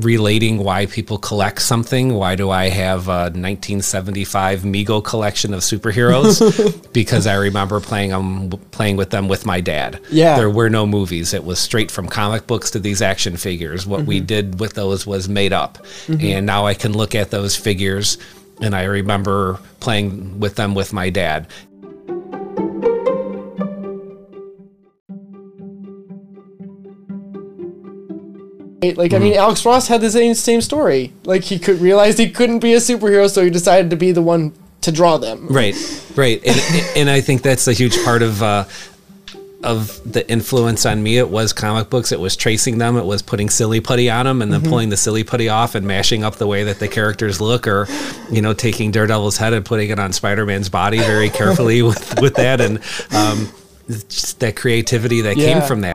relating why people collect something. Why do I have a 1975 Mego collection of superheroes? because I remember playing them, playing with them with my dad. Yeah. there were no movies. It was straight from comic books to these action figures. What we mm-hmm. did with those was made up, mm-hmm. and now I can look at those figures. And I remember playing with them with my dad. Like I mean, Alex Ross had the same same story. Like he could realize he couldn't be a superhero, so he decided to be the one to draw them. Right, right, and, and I think that's a huge part of uh, of the influence on me. It was comic books. It was tracing them. It was putting silly putty on them and then pulling the silly putty off and mashing up the way that the characters look, or you know, taking Daredevil's head and putting it on Spider Man's body very carefully with with that, and um, just that creativity that Yeah. came from that.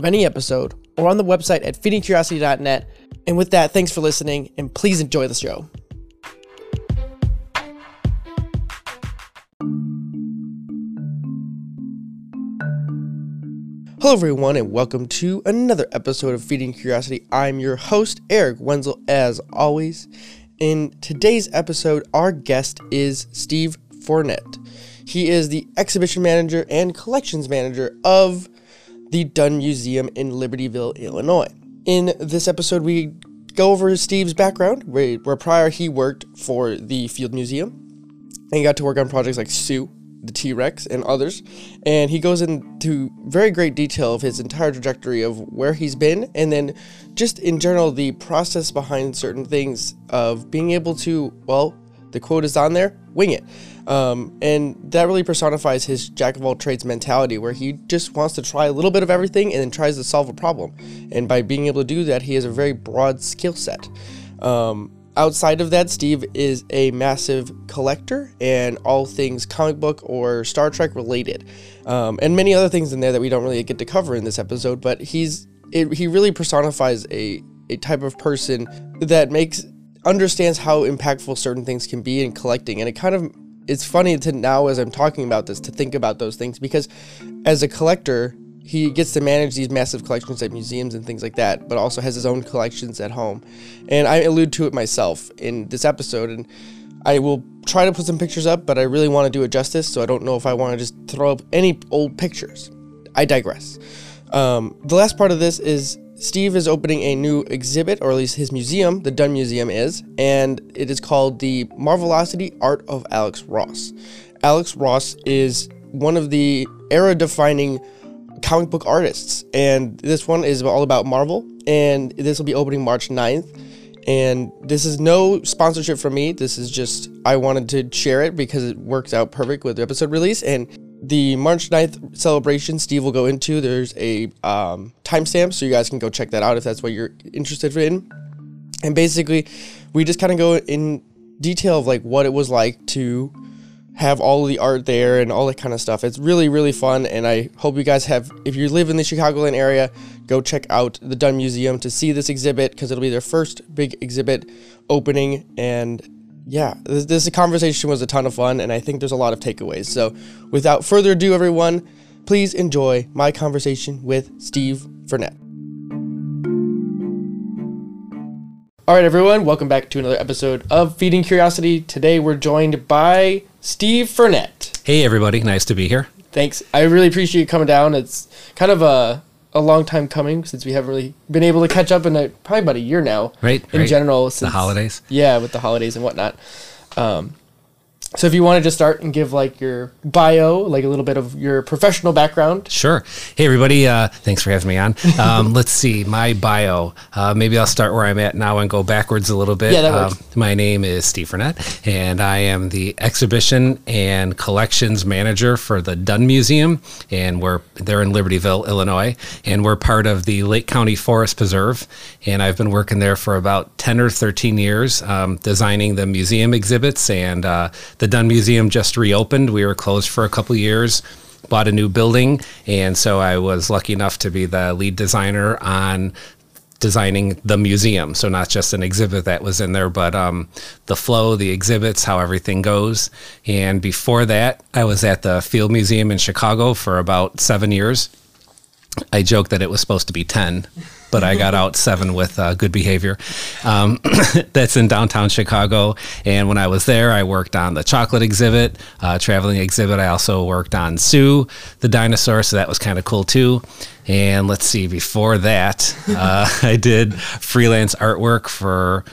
of any episode or on the website at feedingcuriosity.net. And with that, thanks for listening and please enjoy the show. Hello, everyone, and welcome to another episode of Feeding Curiosity. I'm your host, Eric Wenzel, as always. In today's episode, our guest is Steve Fournette. He is the exhibition manager and collections manager of the Dunn Museum in Libertyville, Illinois. In this episode, we go over Steve's background, where, prior he worked for the Field Museum and he got to work on projects like Sue, the T Rex, and others. And he goes into very great detail of his entire trajectory of where he's been, and then just in general, the process behind certain things of being able to, well, the quote is on there, wing it. Um, and that really personifies his jack of all trades mentality, where he just wants to try a little bit of everything and then tries to solve a problem. And by being able to do that, he has a very broad skill set. Um, outside of that, Steve is a massive collector and all things comic book or Star Trek related, um, and many other things in there that we don't really get to cover in this episode. But he's it, he really personifies a a type of person that makes understands how impactful certain things can be in collecting, and it kind of it's funny to now as I'm talking about this to think about those things because as a collector he gets to manage these massive collections at museums and things like that, but also has his own collections at home. And I allude to it myself in this episode, and I will try to put some pictures up, but I really want to do it justice, so I don't know if I want to just throw up any old pictures. I digress. Um, the last part of this is Steve is opening a new exhibit, or at least his museum, the Dunn Museum is, and it is called the Marvelocity Art of Alex Ross. Alex Ross is one of the era defining comic book artists, and this one is all about Marvel, and this will be opening March 9th. And this is no sponsorship from me. This is just, I wanted to share it because it works out perfect with the episode release. And the March 9th celebration, Steve will go into. There's a um, timestamp, so you guys can go check that out if that's what you're interested in. And basically, we just kind of go in detail of like what it was like to have all the art there and all that kind of stuff. It's really, really fun. And I hope you guys have, if you live in the Chicagoland area, go check out the Dunn Museum to see this exhibit because it'll be their first big exhibit opening. And yeah, this, this conversation was a ton of fun. And I think there's a lot of takeaways. So without further ado, everyone, please enjoy my conversation with Steve Fournette. All right, everyone, welcome back to another episode of Feeding Curiosity. Today we're joined by Steve Fournette. Hey, everybody, nice to be here. Thanks. I really appreciate you coming down. It's kind of a, a long time coming since we haven't really been able to catch up in a, probably about a year now. Right, In right. general, The holidays. Yeah, with the holidays and whatnot. Um, So if you wanted to start and give like your bio, like a little bit of your professional background. Sure. Hey, everybody. Uh, thanks for having me on. Um, let's see. My bio. Uh, maybe I'll start where I'm at now and go backwards a little bit. Yeah, that works. Um, my name is Steve Fournette, and I am the exhibition and collections manager for the Dunn Museum, and we're they're in Libertyville, Illinois, and we're part of the Lake County Forest Preserve, and I've been working there for about ten or thirteen years, um, designing the museum exhibits, and uh, the Dunn Museum just reopened. We were closed for a couple years bought a new building, and so I was lucky enough to be the lead designer on designing the museum. So not just an exhibit that was in there, but um, the flow, the exhibits, how everything goes. And before that, I was at the Field Museum in Chicago for about seven years. I joke that it was supposed to be 10, but I got out seven with uh, good behavior. Um, that's in downtown Chicago. And when I was there, I worked on the chocolate exhibit, uh, traveling exhibit. I also worked on Sue, the dinosaur. So that was kind of cool too. And let's see, before that, uh, I did freelance artwork for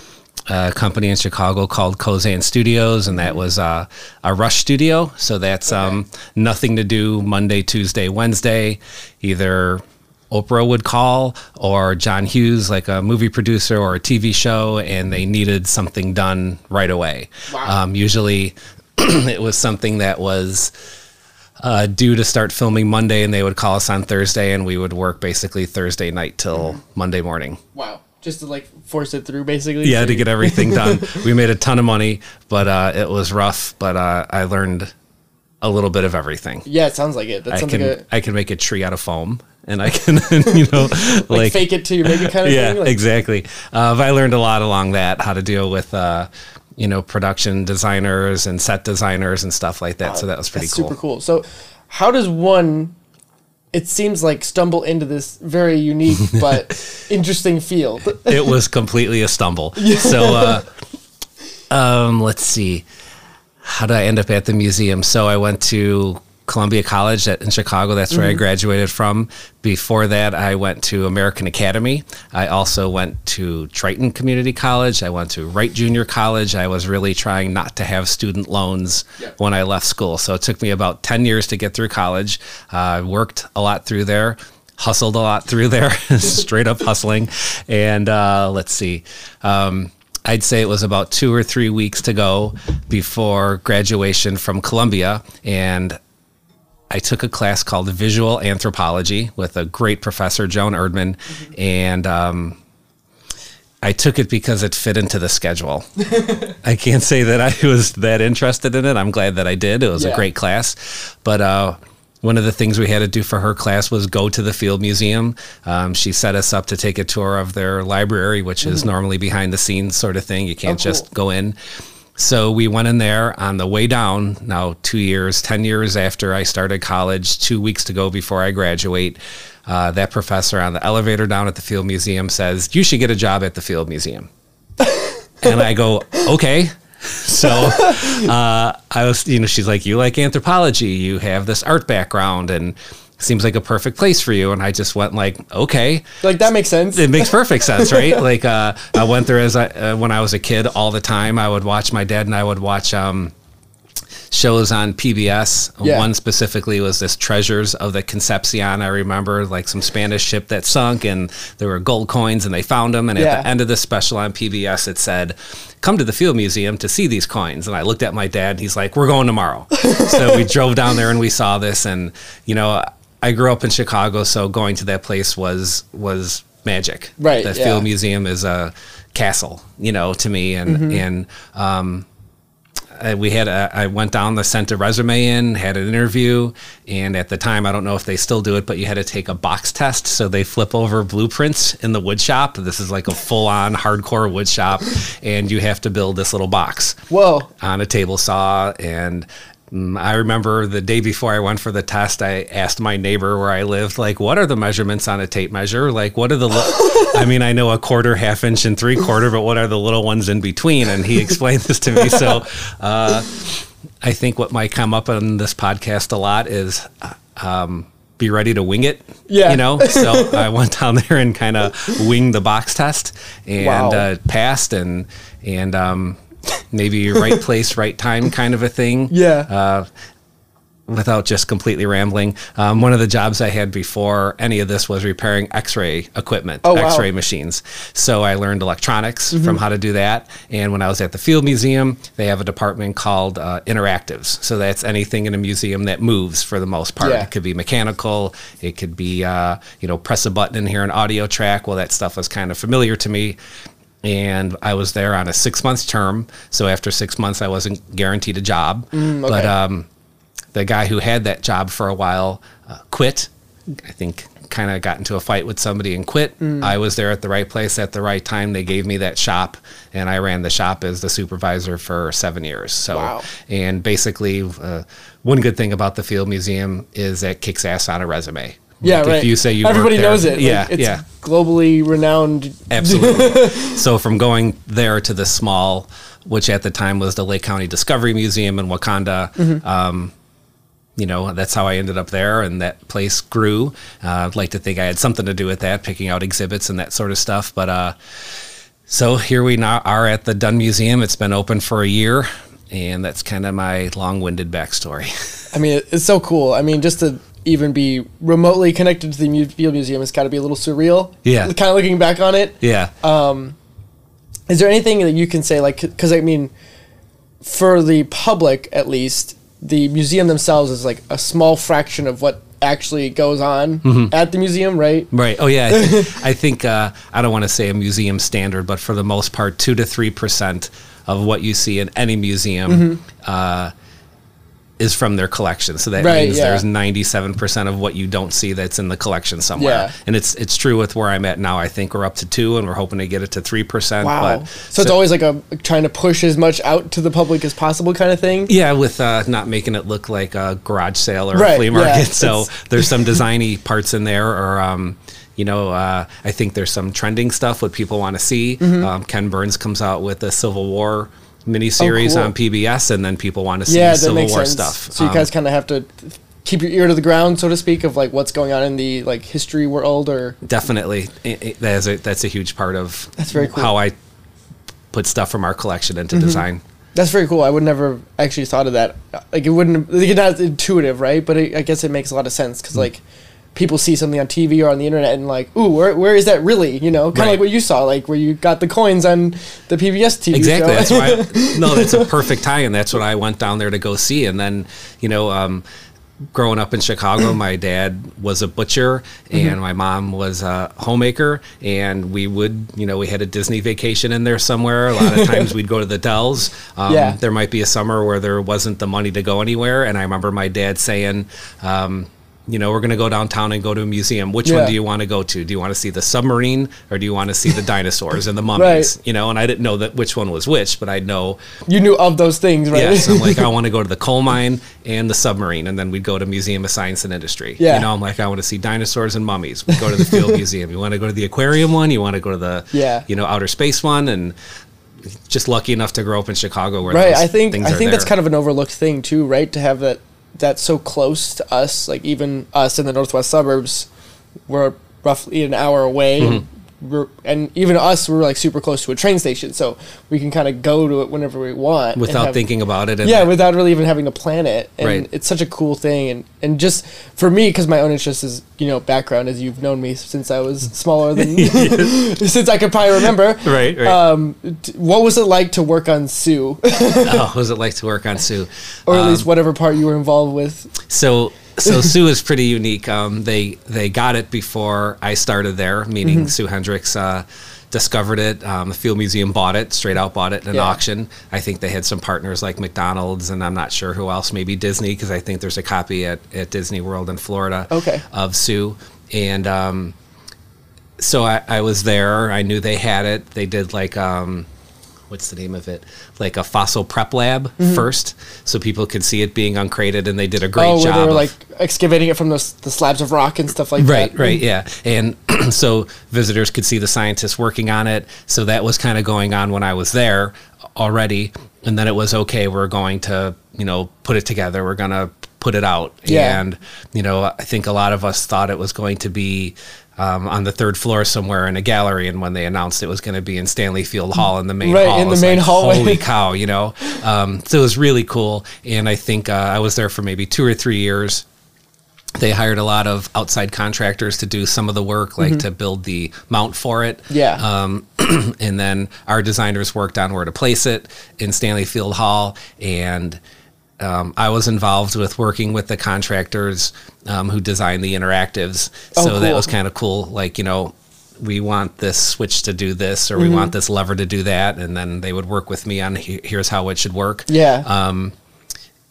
a company in Chicago called Kozan Studios, and that was uh, a rush studio. So that's um, nothing to do Monday, Tuesday, Wednesday. Either Oprah would call or John Hughes, like a movie producer or a TV show, and they needed something done right away. Wow. Um, usually it was something that was uh, due to start filming Monday, and they would call us on Thursday, and we would work basically Thursday night till Monday morning. Wow. Just to like force it through, basically. Yeah, to get everything done. we made a ton of money, but uh, it was rough. But uh, I learned a little bit of everything. Yeah, it sounds like it. That's I can that, I can make a tree out of foam, and I can you know like, like, fake it till you make it kind of yeah thing. Like, exactly. Uh, but I learned a lot along that how to deal with uh, you know production designers and set designers and stuff like that. so that was pretty cool. super cool. So, how does one? It seems like stumble into this very unique but interesting field. it was completely a stumble. So, uh, um, let's see. How did I end up at the museum? So I went to Columbia College at, in Chicago. That's where I graduated from. Before that, I went to American Academy. I also went to Triton Community College. I went to Wright Junior College. I was really trying not to have student loans Yeah. when I left school. So it took me about 10 years to get through college. Uh, I worked a lot through there, hustled a lot through there, straight up hustling. And uh, let's see. Um, I'd say it was about two or three weeks to go before graduation from Columbia. And I took a class called Visual Anthropology with a great professor, Joan Erdman. And um, I took it because it fit into the schedule. I can't say that I was that interested in it. I'm glad that I did. It was Yeah. a great class. But uh, one of the things we had to do for her class was go to the Field Museum. Um, she set us up to take a tour of their library, which is normally behind the scenes sort of thing. You can't Oh, cool. just go in. So we went in there on the way down, now two years, 10 years after I started college, two weeks to go before I graduate. Uh, that professor on the elevator down at the Field Museum says, You should get a job at the Field Museum. and I go, Okay. So uh, I was, you know, she's like, You like anthropology, you have this art background, and seems like a perfect place for you. And I just went, like, Okay like that makes sense. it makes perfect sense, right? like uh, I went there as I, uh, when I was a kid all the time. I would watch my dad and I would watch um, shows on PBS. Yeah. One specifically was this Treasures of the Concepcion. I remember like some Spanish ship that sunk and there were gold coins and they found them. And Yeah. at the end of the special on PBS, it said, "Come to the Field Museum to see these coins." And I looked at my dad. And he's like, "We're going tomorrow." so we drove down there and we saw this. And you know, I grew up in Chicago, so going to that place was was magic. Right, The yeah. Field Museum is a castle, you know, to me. And Mm-hmm. and um, uh, we had a, I went down the sent a resume in, had an interview, and at the time I don't know if they still do it, but you had to take a box test. So they flip over blueprints in the wood shop. This is like a full on hardcore wood shop, and you have to build this little box Whoa. on a table saw and I remember the day before I went for the test, I asked my neighbor where I lived, like, what are the measurements on a tape measure? Like, what are the, li- I mean, I know a quarter, half inch, and three quarter, but what are the little ones in between? And he explained this to me. So, uh, I think what might come up on this podcast a lot is, uh, um, be ready to wing it. Yeah. You know, so I went down there and kind of winged the box test and Wow. uh, passed and, and, um, maybe right place, right time kind of a thing. Yeah. Uh, without just completely rambling, um, one of the jobs I had before any of this was repairing X-ray equipment, Oh. Mm-hmm. X-ray machines. So I learned electronics from how to do that. And when I was at the Field Museum, they have a department called uh, interactives. So that's anything in a museum that moves for the most part. Yeah. It could be mechanical. It could be uh, you know press a button and hear an audio track. Well, that stuff was kind of familiar to me. And I was there on a six month term. So after six months, I wasn't guaranteed a job. But Mm, okay. um, the guy who had that job for a while uh, quit. I think kind of got into a fight with somebody and quit. Mm. I was there at the right place at the right time. They gave me that shop, and I ran the shop as the supervisor for seven years. So, Wow. and basically, uh, one good thing about the Field Museum is it kicks ass on a resume. Yeah, Like, right. If you say you everybody knows it. Like, yeah, it's yeah. globally renowned. Absolutely. so from going there to the small, which at the time was the Lake County Discovery Museum in Wauconda, Mm-hmm. um, you know, that's how I ended up there, and that place grew. Uh, I'd like to think I had something to do with that, picking out exhibits and that sort of stuff. But uh, so here we now are at the Dunn Museum. It's been open for a year, and that's kind of my long-winded backstory. I mean, it's so cool. I mean, just to even be remotely connected to the Field Museum has got to be a little surreal. Yeah. Kind of looking back on it. yeah. Um, is there anything that you can say, like, because I mean, for the public at least, the museum themselves is like a small fraction of what actually goes on Mm-hmm. at the museum, right? Right. Oh, yeah. I, th- I think uh, I don't want to say a museum standard, but for the most part, two to three percent of what you see in any museum Mm-hmm. uh, is from their collection. So that Right, means yeah. there's ninety-seven percent of what you don't see that's in the collection somewhere. Yeah. And it's it's true with where I'm at now. I think we're up to two, and we're hoping to get it to three percent. Wow. But so, it's always like a trying to push as much out to the public as possible kind of thing. Yeah, with uh, not making it look like a garage sale or Right, a flea yeah, market. so there's some designy parts in there, or um, you know, uh, I think there's some trending stuff what people want to see. Mm-hmm. Um, Ken Burns comes out with a Civil War miniseries Oh, cool. on PBS, and then people want to see Yeah, Civil War sense. stuff. So you Um, guys kind of have to keep your ear to the ground, so to speak, of like what's going on in the like history world or definitely i- i- that is a, that's a huge part of That's very cool. Mm-hmm. how I put stuff from our collection into design. That's very cool. I would never actually thought of that. Like it wouldn't. Like, it's not intuitive, right? But it, I guess it makes a lot of sense because like people see something on TV or on the internet and like, ooh, where, where is that really? You know, kind of Right. like what you saw, like where you got the coins on the PBS TV Exactly. show. That's why. no, that's a perfect tie, and that's what I went down there to go see. And then, you know, um, growing up in Chicago, my dad was a butcher, Mm-hmm. and my mom was a homemaker. And we would, you know, we had a Disney vacation in there somewhere. A lot of times we'd go to the Dells. Um, Yeah. There might be a summer where there wasn't the money to go anywhere, and I remember my dad saying. Um, you know, we're going to go downtown and go to a museum. Which Yeah. one do you want to go to? Do you want to see the submarine or do you want to see the dinosaurs and the mummies? Right. You know, and I didn't know that which one was which, but I know You knew of those things, right? Yes, I'm like, I want to go to the coal mine and the submarine, and then we'd go to Museum of Science and Industry. Yeah. You know, I'm like, I want to see dinosaurs and mummies. We go to the Field Museum. You want to go to the aquarium one? You want to go to the, Yeah. you know, outer space one? And just lucky enough to grow up in Chicago where right. I think I think that's kind of an overlooked thing too, right? To have that that so close to us, like even us in the northwest suburbs, we're roughly an hour away. Mm-hmm. And, we're, and even us, we're like super close to a train station, so we can kind of go to it whenever we want without have- thinking about it. And yeah, without really even having to plan it. And Right. it's such a cool thing. And, and just for me, because my own interest is, you know, background, as you've known me since I was smaller than, since I could probably remember. Right, right. Um, t- what was it like to work on Sue? oh, what was it like to work on Sue? or at least Um, whatever part you were involved with? So so Sue is pretty unique. Um, they they got it before I started there, meaning Mm-hmm. Sue Hendricks uh, discovered it. Um, the Field Museum bought it straight out, bought it in an Yeah. auction. I think they had some partners like McDonald's, and I'm not sure who else. Maybe Disney, because I think there's a copy at, at Disney World in Florida. Okay. Of Sue, and um, so I, I was there. I knew they had it. They did like um, what's the name of it? Like a fossil prep lab first, so people could see it being uncrated, and they did a great Mm-hmm. oh, job. they were of- like excavating it from the, the slabs of rock and stuff like Right, that. Right, right, yeah. And so visitors could see the scientists working on it. So that was kind of going on when I was there already. And then it was okay, we're going to, you know, put it together. We're going to put it out. Yeah. And, you know, I think a lot of us thought it was going to be um, on the third floor somewhere in a gallery. And when they announced it was going to be in Stanley Field Hall in the main Right, hall, in the main like, hallway. Holy cow, you know? Um, so it was really cool. And I think uh, I was there for maybe two or three years they hired a lot of outside contractors to do some of the work, like to build the mount for it. Mm-hmm. Yeah. Um, and then our designers worked on where to place it in Stanley Field Hall. And um, I was involved with working with the contractors um, who designed the interactives. Oh, so that was kind of cool. Like, you know, we want this switch to do this, or Mm-hmm. we want this lever to do that. And then they would work with me on "Here- here's how it should work Yeah. um,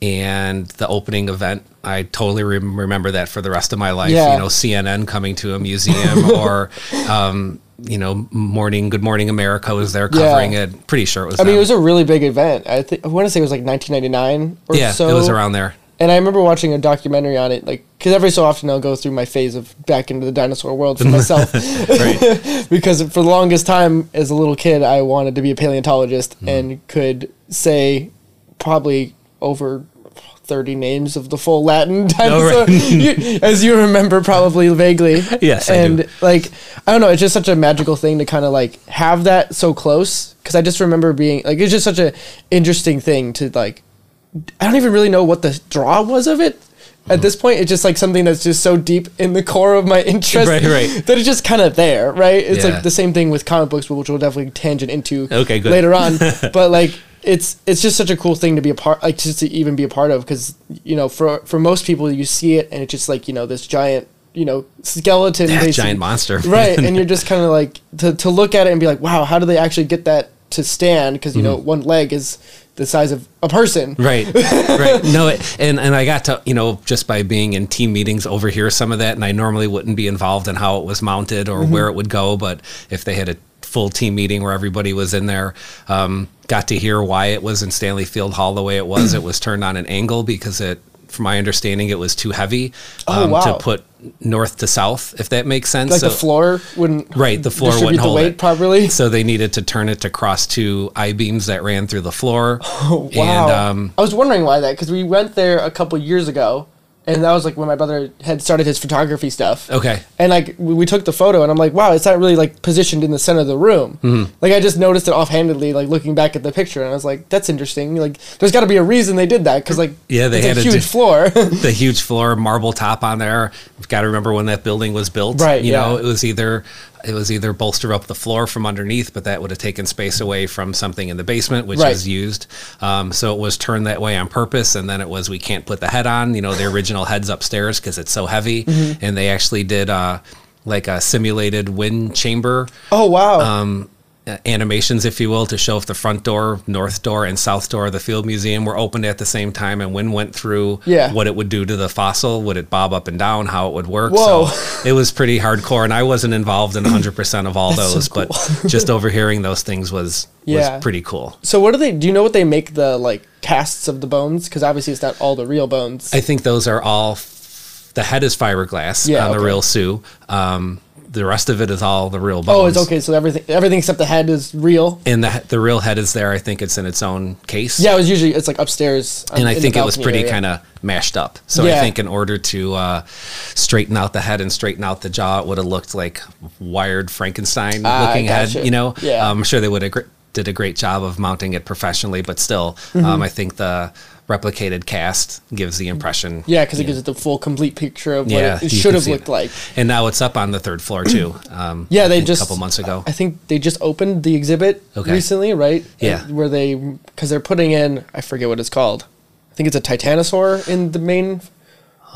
and the opening event i totally rem- remember that for the rest of my life Yeah. you know cnn coming to a museum or um, you know morning good morning america was there Yeah. covering it pretty sure it was I mean, it was a really big event. I think I want to say it was like 1999 or yeah so. it was around there And I remember watching a documentary on it, like because every so often I'll go through my phase of back into the dinosaur world for myself. because for the longest time as a little kid, I wanted to be a paleontologist Hmm. and could say probably over. 30 names of the full Latin dinosaur, right. you, as you remember probably vaguely. Yes, I and do. like I don't know, it's just such a magical thing to kind of like have that so close. Because I just remember being like, it's just such a interesting thing to like. I don't even really know what the draw was of it. At this point, it's just like something that's just so deep in the core of my interest Right, right. that it's just kind of there, right? It's Yeah. like the same thing with comic books, which we'll definitely tangent into Okay, good. later on. but like, it's it's just such a cool thing to be a part, like just to even be a part of, because you know, for for most people, you see it and it's just like you know this giant, you know, skeleton, basically- giant monster right? And you're just kind of like to to look at it and be like, wow, how do they actually get that to stand? Because you know, mm-hmm. one leg is the size of a person. right right no it, and and i got to you know just by being in team meetings overhear some of that and i normally wouldn't be involved in how it was mounted or mm-hmm. where it would go but if they had a full team meeting where everybody was in there um, got to hear why it was in stanley field hall the way it was it was turned on an angle because it from my understanding it was too heavy Oh, um, wow. to put north to south if that makes sense Like the floor wouldn't Right, the floor wouldn't hold weight it. properly. so they needed to turn it to cross two i beams that ran through the floor Wow. and um, I was wondering why that because we went there a couple years ago, and that was like when my brother had started his photography stuff. okay And like we, we took the photo, and I'm like, wow, it's not really like positioned in the center of the room. Mm-hmm. Like I just noticed it offhandedly, like looking back at the picture, and I was like, that's interesting. Like there's got to be a reason they did that because like Yeah, they had a huge floor. the huge floor marble top on there. You've got to remember when that building was built. Right, You know, it was either it was either bolster up the floor from underneath, but that would have taken space away from something in the basement, which Right. is used. Um, so it was turned that way on purpose, and then it was we can't put the head on. You know, the original head's upstairs because it's so heavy, Mm-hmm. and they actually did. Uh, like a simulated wind chamber oh wow. um, animations, if you will, to show if the front door, north door, and south door of the Field Museum were opened at the same time, and wind went through, Yeah. what it would do to the fossil, would it bob up and down, how it would work. Whoa. So it was pretty hardcore, and I wasn't involved in 100% of all That's so those, cool. but just overhearing those things was Yeah. was pretty cool. so what do they? Do you know what they make the like casts of the bones? Because obviously it's not all the real bones. I think those are all. The head is fiberglass Yeah, on the real Sue. Um, the rest of it is all the real bones. oh, it's okay. So everything everything except the head is real. And the the real head is there. I think it's in its own case. Yeah, it was usually it's like upstairs. on- and I think it was pretty kind of mashed up. So Yeah. I think in order to uh, straighten out the head and straighten out the jaw, it would have looked like wired Frankenstein Ah, looking head. gotcha. You know, Yeah. Um, I'm sure they would have gr- did a great job of mounting it professionally, but still, Mm-hmm. um, I think the replicated cast gives the impression. Yeah, because it gives it the full complete picture of what Yeah, it, should have looked it. like. And now it's up on the third floor too. Um, Yeah, they just a couple months ago. I think they just opened the exhibit Okay. recently, right? Yeah. Uh, Where they because they're putting in I forget what it's called. I think it's a titanosaur in the main.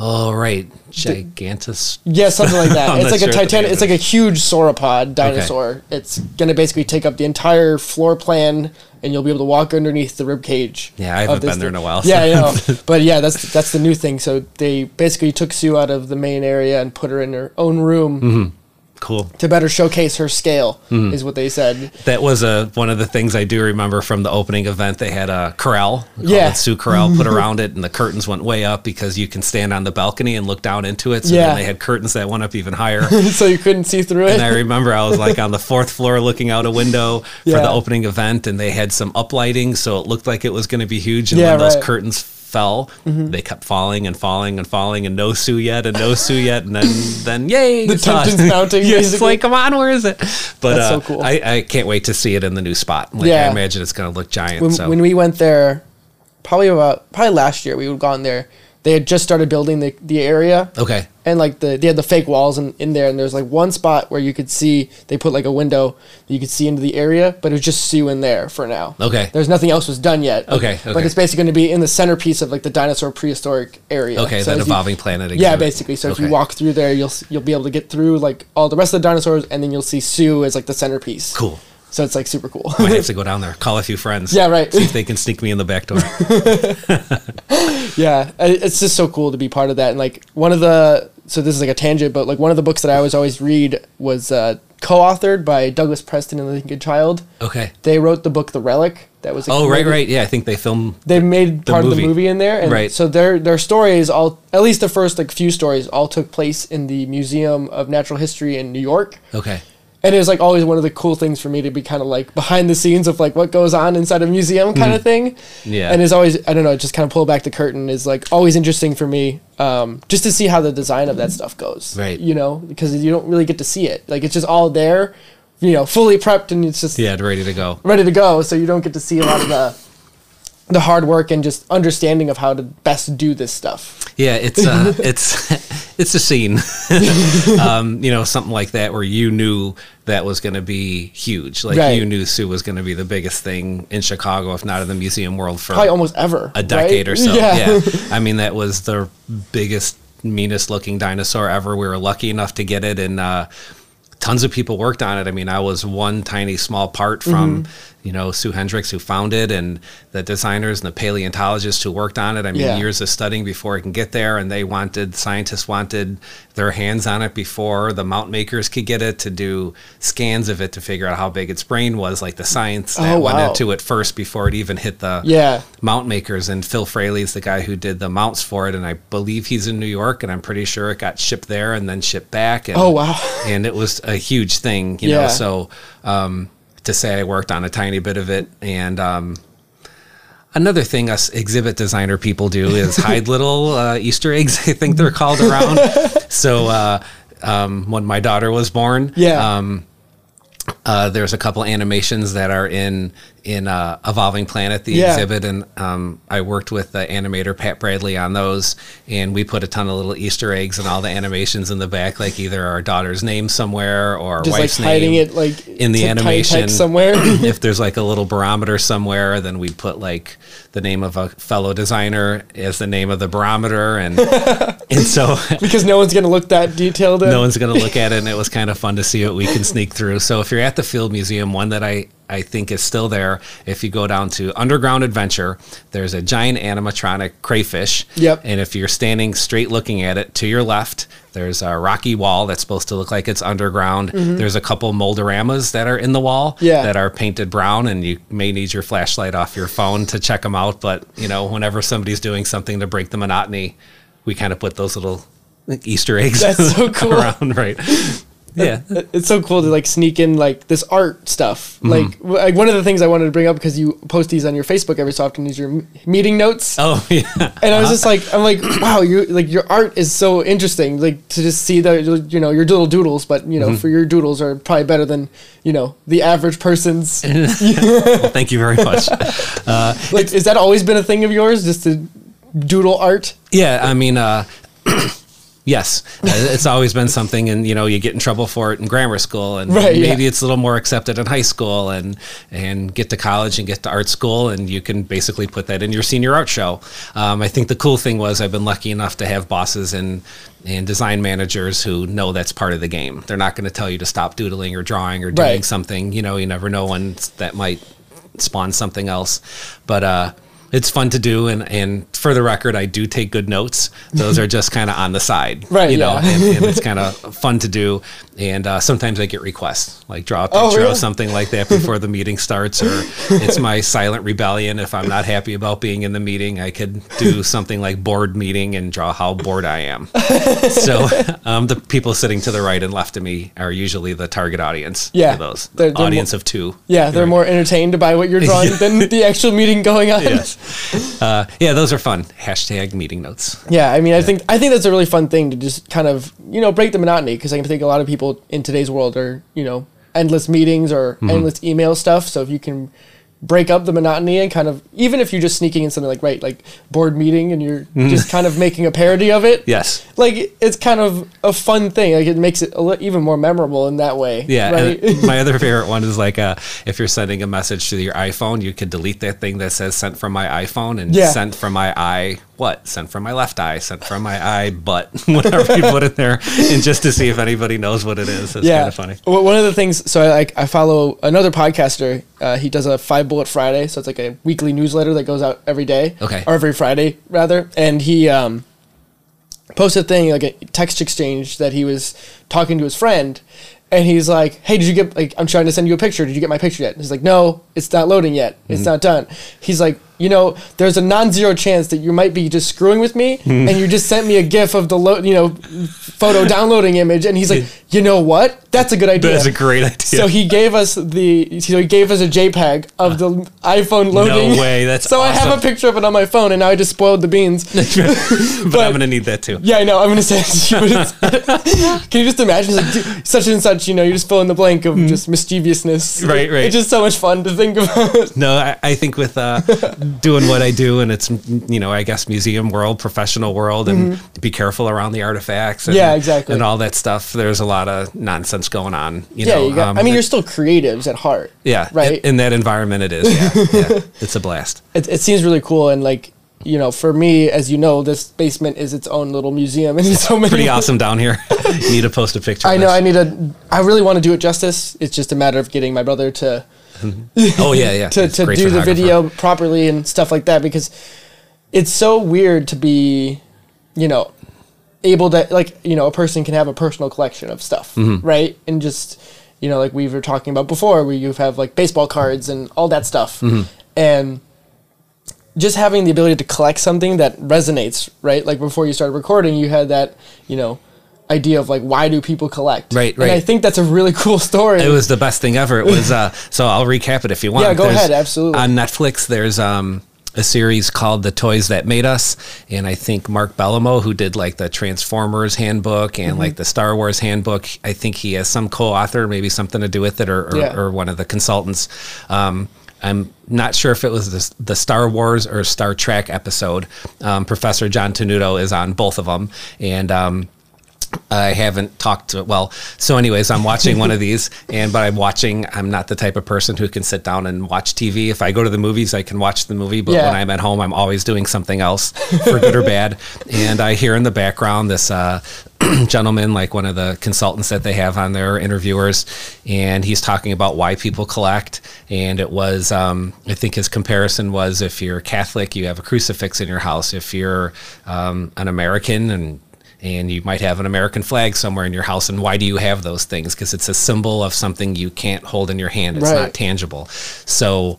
Oh right, gigantus. Yeah, something like that. It's like a sure the titan. It's like a huge sauropod dinosaur. It's gonna basically take up the entire floor plan, and you'll be able to walk underneath the rib cage. Yeah, I haven't been there in a while, Yeah, I know. but yeah, that's that's the new thing. So they basically took Sue out of the main area and put her in her own room Mm-hmm. Cool. to better showcase her scale. Mm-hmm. Is what they said. That was a one of the things I do remember from the opening event. They had a corral, Yeah. Sue Corral, put around it, and the curtains went way up because you can stand on the balcony and look down into it. So Yeah. they had curtains that went up even higher. so you couldn't see through it. And I remember I was like on the fourth floor looking out a window for the opening event, and they had some uplighting, so it looked like it was going to be huge. And Yeah, when those right. curtains fell, Mm-hmm. they kept falling and falling and falling, and no Sue yet, and no Sue yet, and then then yay, The tension's mounting, Yeah, it's basically. like, come on, where is it? But That's so uh, cool. I, I can't wait to see it in the new spot. Like Yeah. I imagine it's going to look giant. when, so when we went there, probably about probably last year we would gone there. They had just started building the, the area, okay, and like the they had the fake walls in, in there, and there's like one spot where you could see they put like a window that you could see into the area, but it was just Sue in there for now. Okay. there's nothing else was done yet. Okay, but okay. it's basically going to be in the centerpiece of like the dinosaur prehistoric area. okay, So that if you- evolving planet. Yeah, basically. So if you walk through there, you'll you'll be able to get through like all the rest of the dinosaurs, and then you'll see Sue as like the centerpiece. cool. So it's like super cool. I have to go down there, call a few friends. Yeah, right. See if they can sneak me in the back door. yeah, it's just so cool to be part of that. And like one of the so this is like a tangent, but like one of the books that I was always read was uh, co-authored by Douglas Preston and Lincoln Child. Okay. They wrote the book The Relic. That was Oh, right, right. Yeah, I think they filmed. They made The part of the movie in there, and Right. so their their stories all at least the first like few stories all took place in the Museum of Natural History in New York. Okay. And it was like always one of the cool things for me to be kind of like behind the scenes of like what goes on inside a museum kind of thing Mm-hmm. Yeah. and it's always i don't know just kind of pull back the curtain is like always interesting for me um, just to see how the design of that stuff goes Right. you know because you don't really get to see it like it's just all there you know fully prepped and it's just Yeah, ready to go. ready to go so you don't get to see a lot of the the hard work and just understanding of how to best do this stuff Yeah, it's uh, it's it's a scene, um, you know, something like that where you knew that was going to be huge. Like Right. you knew Sue was going to be the biggest thing in Chicago, if not in the museum world, for probably almost ever a decade right? or so. Yeah. I mean, that was the biggest, meanest looking dinosaur ever. We were lucky enough to get it, and uh, tons of people worked on it. I mean, I was one tiny small part from, Mm-hmm. You know, Sue Hendricks, who found it, and the designers and the paleontologists who worked on it. I mean, Yeah. years of studying before it can get there, and they wanted, scientists wanted their hands on it before the mount makers could get it to do scans of it to figure out how big its brain was, like the science that Oh, went wow. into it first before it even hit the yeah mount makers and Phil Fraley's the guy who did the mounts for it and I believe he's in New York and I'm pretty sure it got shipped there and then shipped back and Oh, wow. and it was a huge thing you Yeah. know so um, to say I worked on a tiny bit of it and um, another thing us exhibit designer people do is hide little uh, Easter eggs I think they're called around so uh, um, when my daughter was born Yeah. um, uh, there's a couple animations that are in in uh, Evolving Planet, the Yeah. exhibit, and um, I worked with the animator Pat Bradley on those, and we put a ton of little Easter eggs and all the animations in the back, like either our daughter's name somewhere or just like hiding name it like in the to tiny text animation somewhere if there's like a little barometer somewhere, then we put like the name of a fellow designer as the name of the barometer, and and so because no one's gonna look that detailed. No one's going to look at it and it was kind of fun to see what we can sneak through so if you're at the field museum one that i i think is still there if you go down to underground adventure there's a giant animatronic crayfish Yep. and if you're standing straight looking at it to your left there's a rocky wall that's supposed to look like it's underground there's a couple moldoramas that are in the wall Mm-hmm. Yeah. that are painted brown and you may need your flashlight off your phone to check them out but you know whenever somebody's doing something to break the monotony we kind of put those little Easter eggs That's so cool. around, right? Yeah, It's so cool to like sneak in like this art stuff. Mm-hmm. Like, w- like one of the things I wanted to bring up because you post these on your Facebook every so often is your m- meeting notes. Oh yeah. And I was just like, I'm like, wow, you like your art is so interesting. Like to just see the you know your little doodles, but you know Mm-hmm. for your doodles are probably better than you know the average person's. Well, thank you very much. uh, like, is that always been a thing of yours, just to doodle art? Yeah, I mean, uh, yes, uh, it's always been something, and you know, you get in trouble for it in grammar school, and Right, yeah. maybe it's a little more accepted in high school, and and get to college and get to art school, and you can basically put that in your senior art show. Um, I think the cool thing was I've been lucky enough to have bosses and and design managers who know that's part of the game. They're not going to tell you to stop doodling or drawing or doing Right. something. You know, you never know when that might spawn something else. But uh, it's fun to do, and and for the record, I do take good notes. Those are just kind of on the side, Right, You know, yeah. and, and it's kind of fun to do. And uh, sometimes I get requests, like draw a Oh, picture really? of something like that before the meeting starts, or it's my silent rebellion. If I'm not happy about being in the meeting, I could do something like board meeting and draw how bored I am. so um, the people sitting to the right and left of me are usually the target audience Yeah. those. They're- they're audience of two. Yeah, they're Right. more entertained by what you're drawing than the actual meeting going on. Yes. Uh, yeah, those are fun. Hashtag meeting notes. Yeah, I mean, I think I think that's a really fun thing to just kind of you know break the monotony because I can think a lot of people in today's world are you know endless meetings or Mm-hmm. endless email stuff. So if you can break up the monotony and kind of even if you're just sneaking in something like right like board meeting and you're Mm-hmm. just kind of making a parody of it. Yes. Like it's kind of a fun thing. Like it makes it a li- even more memorable in that way. Yeah, Right. my other favorite one is like uh, if you're sending a message to your iPhone, you could delete that thing that says "sent from my iPhone" and Yeah. "sent from my eye." What? Sent from my left eye. Sent from my eye butt. Whatever you put in there, and just to see if anybody knows what it is. It's kind of funny. Well, One of the things, so I like I follow another podcaster. Uh, he does a Five Bullet Friday, so it's like a weekly newsletter that goes out every day. Okay. Or every Friday rather, and he um, posted a thing like a text exchange that he was talking to his friend, and he's like, "Hey, did you get like I'm trying to send you a picture? Did you get my picture yet?" And he's like, "No, it's not loading yet. Mm-hmm. It's not done." He's like, "You know, there's a non-zero chance that you might be just screwing with me, Mm-hmm. and you just sent me a GIF of the lo- you know photo downloading image." And he's like, "You know what? That's a good idea." That's a great idea. So he gave us the so he gave us a JPEG of the iPhone loading. No way, that's so I have a picture of it on my phone, and now I just spoiled the beans. but, I'm gonna need that too. Yeah, I know. I'm gonna say it to you. But it's, can you just imagine? Like such and such. You know, you just fill in the blank of just mischievousness. Hmm. Right, right. It's just so much fun to think about. No, I, I think with uh, doing what I do, and it's you know, I guess museum world, professional world, and be careful around the artifacts. And, Mm-hmm. Yeah, exactly. and all that stuff. There's a lot of nonsense going on. You yeah, know, you got, um, I mean, you're still creatives at heart. yeah, right. In, in that environment, it is. Yeah, yeah, it's a blast. it, it seems really cool and like you know for me as you know this basement is its own little museum and so many Pretty awesome down here. you need to post a picture. I know. I need a I really want to do it justice it's just a matter of getting my brother to Oh yeah, yeah. to, It's to do the video properly and stuff like that because it's so weird to be you know able to like you know a person can have a personal collection of stuff Mm-hmm. right and just you know like we were talking about before where you have like baseball cards and all that stuff Mm-hmm. and just having the ability to collect something that resonates right like before you started recording you had that you know idea of like why do people collect Right, right and i think that's a really cool story It was the best thing ever. It was uh so I'll recap it if you want. Yeah, go There's- ahead, absolutely. On Netflix there's um a series called The Toys That Made Us and I think Mark Bellomo who did like the Transformers handbook and Mm-hmm. like the Star Wars handbook, I think he has some co-author, maybe something to do with it or or, Yeah. or one of the consultants. Um I'm not sure if it was the, the Star Wars or Star Trek episode. Um, Professor John Tenuto is on both of them, and um, I haven't talked to well. So, anyways, I'm watching one of these, and but I'm watching. I'm not the type of person who can sit down and watch TV. If I go to the movies, I can watch the movie, but Yeah. when I'm at home, I'm always doing something else, for good or bad. And I hear in the background this. Uh, gentleman like one of the consultants that they have on their interviewers and he's talking about why people collect and it was um, i think his comparison was if you're catholic you have a crucifix in your house if you're um, an american and and you might have an American flag somewhere in your house. And why do you have those things? Because it's a symbol of something you can't hold in your hand. It's Right. not tangible. So,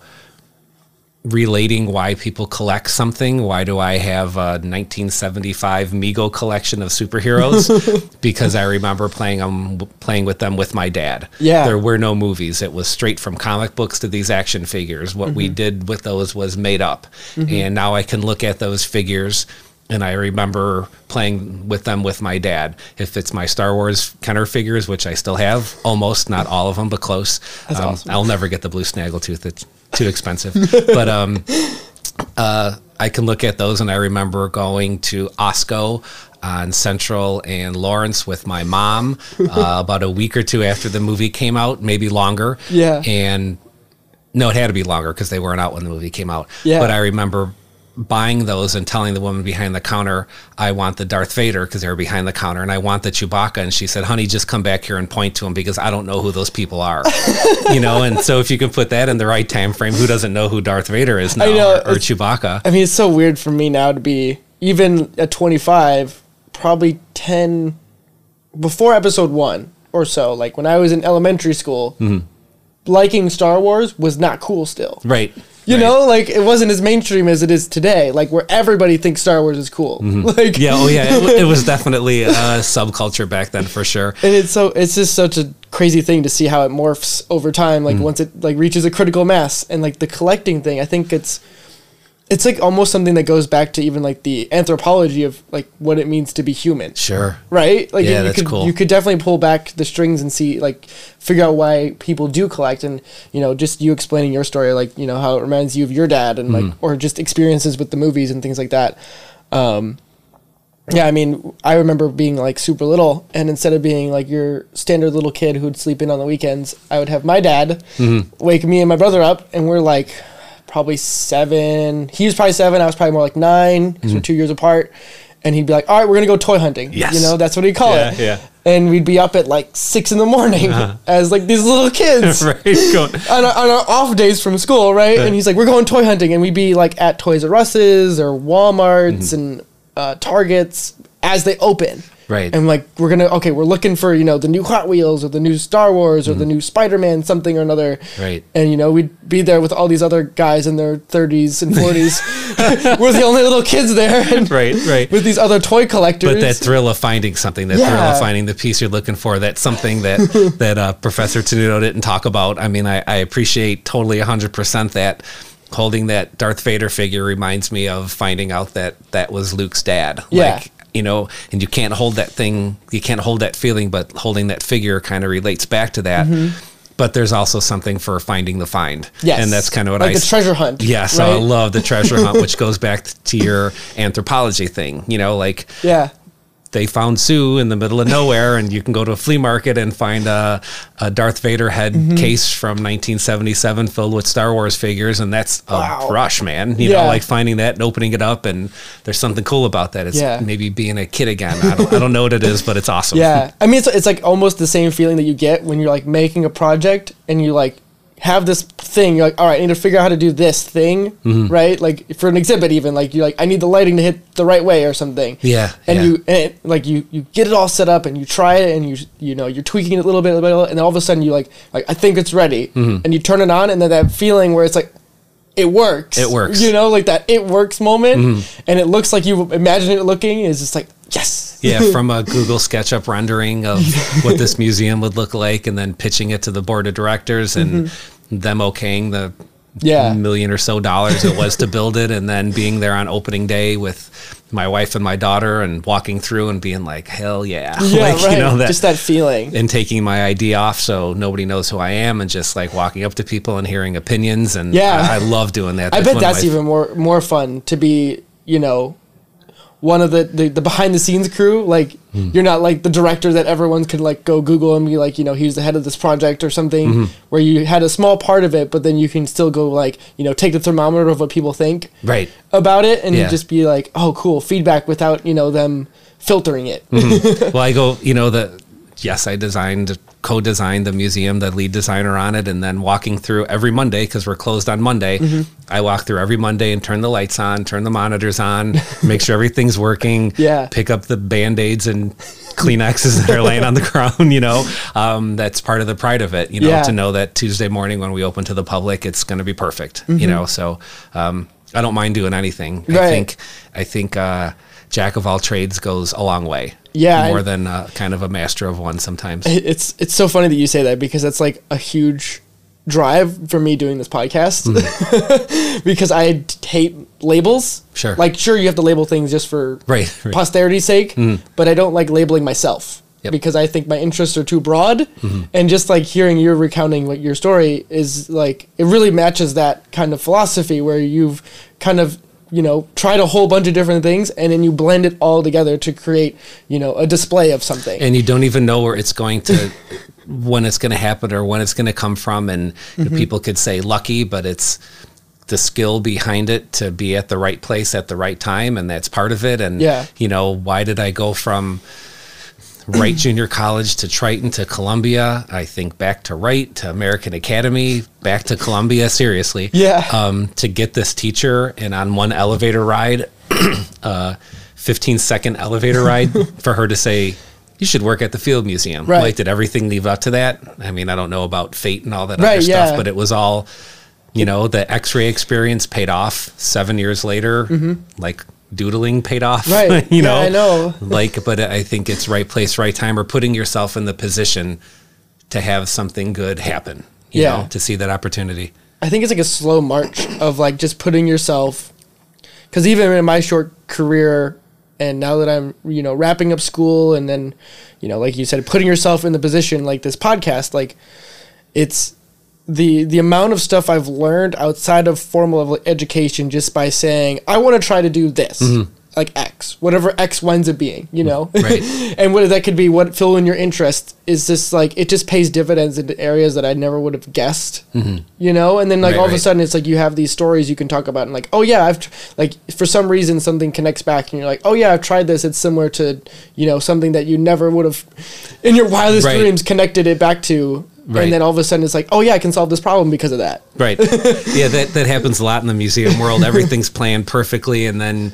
relating why people collect something. Why do I have a 1975 Mego collection of superheroes? because I remember playing them, playing with them with my dad. Yeah. there were no movies. It was straight from comic books to these action figures. What we mm-hmm. did with those was made up, mm-hmm. and now I can look at those figures. And I remember playing with them with my dad. If it's my Star Wars Kenner figures, which I still have, almost not all of them, but close. Um, awesome. I'll never get the blue snaggletooth. It's too expensive. but um, uh, I can look at those, and I remember going to Osco on Central and Lawrence with my mom uh, about a week or two after the movie came out, maybe longer. Yeah. And no, it had to be longer because they weren't out when the movie came out. Yeah. But I remember buying those and telling the woman behind the counter, I want the Darth Vader because they were behind the counter, and I want the Chewbacca. And she said, honey, just come back here and point to them because I don't know who those people are. you know, and so if you can put that in the right time frame, who doesn't know who Darth Vader is now know, or, or Chewbacca? I mean, it's so weird for me now to be even at 25, probably 10 before episode one. or so, like when I was in elementary school, mm-hmm. liking Star Wars was not cool still. Right. You right. know, like it wasn't as mainstream as it is today, like where everybody thinks Star Wars is cool. Mm-hmm. Like Yeah. Oh, yeah. It, it was definitely a subculture back then for sure. and it's so it's just such a crazy thing to see how it morphs over time like mm. once it like reaches a critical mass and like the collecting thing i think it's it's like almost something that goes back to even like the anthropology of like what it means to be human Sure. right like Yeah, you that's could cool. you could definitely pull back the strings and see like figure out why people do collect and you know just you explaining your story like you know how it reminds you of your dad and like Mm-hmm. or just experiences with the movies and things like that um yeah, I mean, I remember being like super little, and instead of being like your standard little kid who'd sleep in on the weekends, I would have my dad Mm-hmm. wake me and my brother up, and we're like probably seven. He was probably seven. I was probably more like nine because we're two years apart. And he'd be like, "All right, we're gonna go toy hunting." Mm-hmm. Yes. you know that's what he'd call Yeah, it. yeah. And we'd be up at like six in the morning as like these little kids right. On, our, on our off days from school, right? And he's like, "We're going toy hunting," and we'd be like at Toys R Us's or Walmart's and uh, Targets as they open, Right. And like, we're gonna okay, we're looking for you know the new Hot Wheels or the new Star Wars or the new Spider Man something or another, Right. And you know, we'd be there with all these other guys in their thirties and forties. we're the only little kids there, Right. Right. with these other toy collectors. But that thrill of finding something, that thrill of finding the piece you're looking for, that's something that that uh, Professor Tenuto didn't talk about. I mean, I, I appreciate totally 100% that holding that Darth Vader figure reminds me of finding out that that was Luke's dad. Yeah. Like, you know, and you can't hold that thing, you can't hold that feeling, but holding that figure kind of relates back to that. But there's also something for finding the find. Mm-hmm. Yes. And that's kind of what like I the treasure hunt. Yes, I right? love the treasure hunt, which goes back to your anthropology thing. You know, like Yeah. They found Sue in the middle of nowhere, and you can go to a flea market and find a, a Darth Vader head Mm-hmm. case from 1977 filled with Star Wars figures, and that's a Wow. rush, man. You Yeah. know, like finding that and opening it up, and there's something cool about that. It's Yeah. maybe being a kid again. I don't, I don't know what it is, but it's awesome. Yeah, I mean, it's, it's like almost the same feeling that you get when you're like making a project and you like have this thing. You're like, all right, I need to figure out how to do this thing, Mm-hmm. right? Like for an exhibit, even like you're like, I need the lighting to hit the right way or something. Yeah, and yeah. you and it, like you you get it all set up and you try it and you you know you're tweaking it a little bit, a little bit, and then all of a sudden you like like I think it's ready, Mm-hmm. and you turn it on, and then that feeling where it's like. It works. It works. You know, like that it works moment, and it looks like you imagine it looking is just like yes. Yeah, from a Google SketchUp rendering of what this museum would look like, and then pitching it to the board of directors and them okaying the Mm-hmm. Yeah. million or so dollars it was to build it, and then being there on opening day with my wife and my daughter, and walking through and being like, "Hell yeah!" Yeah, like right. you know that. just that feeling. and taking my ID off so nobody knows who I am, and just like walking up to people and hearing opinions, and Yeah. I, I love doing that. I bet that's my- even more more fun to be, you know, one of the, the, the behind the scenes crew. Like Hmm. you're not like the director that everyone could like go Google and be like, you know, he's the head of this project or something. Mm-hmm. Where you had a small part of it, but then you can still go like, you know, take the thermometer of what people think right. about it, and Yeah. just be like, oh, cool, feedback without you know them filtering it. well, I go, you know, the yes, I designed, co-designed the museum, the lead designer on it, and then walking through every Monday because we're closed on Monday. Mm-hmm. I walk through every Monday and turn the lights on, turn the monitors on, make sure everything's working. Yeah. pick up the band aids and Kleenexes that are laying on the ground. You know, um, that's part of the pride of it. You know, Yeah. to know that Tuesday morning when we open to the public, it's going to be perfect. Mm-hmm. You know, so um, I don't mind doing anything. I think I think uh, jack of all trades goes a long way Yeah, more and- than uh, kind of a master of one sometimes. It's it's so funny that you say that because that's like a huge drive for me doing this podcast because I hate labels. Mm-hmm. Sure. Like sure you have to label things just for Right, right. Mm-hmm. posterity's sake, but I don't like labeling myself. Yep. Mm-hmm. Because I think my interests are too broad, and just like hearing you recounting what your story is like, it really matches that kind of philosophy where you've kind of you know tried a whole bunch of different things, and then you blend it all together to create you know a display of something. and you don't even know where it's going to when it's going to happen or when it's going to come from and Mm-hmm. people could say lucky but it's the skill behind it to be at the right place at the right time and that's part of it and Yeah. you know why did i go from Wright Junior College to Triton to Columbia. I think back to Wright to American Academy, back to Columbia. Seriously, Yeah. Um, to get this teacher and on one elevator ride, uh, 15 second elevator ride for her to say, you should work at the Field Museum. Right. Like, did everything leave up to that? I mean, I don't know about fate and all that Right, other yeah. stuff, but it was all, you know, the X-ray experience paid off seven years later. Like doodling paid off. Right. you Yeah, know, I know. like, but I think it's right place, right time, or putting yourself in the position to have something good happen. You Yeah. know, to see that opportunity. I think it's like a slow march of like just putting yourself because even in my short career and now that I'm you know wrapping up school and then you know like you said putting yourself in the position like this podcast like it's the the amount of stuff I've learned outside of formal education just by saying I want to try to do this mm-hmm. like X whatever X winds up being you know? Right. and what that could be what fill in your interest is just like it just pays dividends into areas that I never would have guessed mm-hmm. you know? And then like Right, all of a sudden it's like you have these stories you can talk about and like oh yeah I've tr- like for some reason something connects back and you're like oh yeah I've tried this it's similar to you know something that you never would have in your wildest Right. dreams connected it back to Right. and then all of a sudden it's like oh yeah I can solve this problem because of that Right. yeah, that that happens a lot in the museum world. Everything's planned perfectly, and then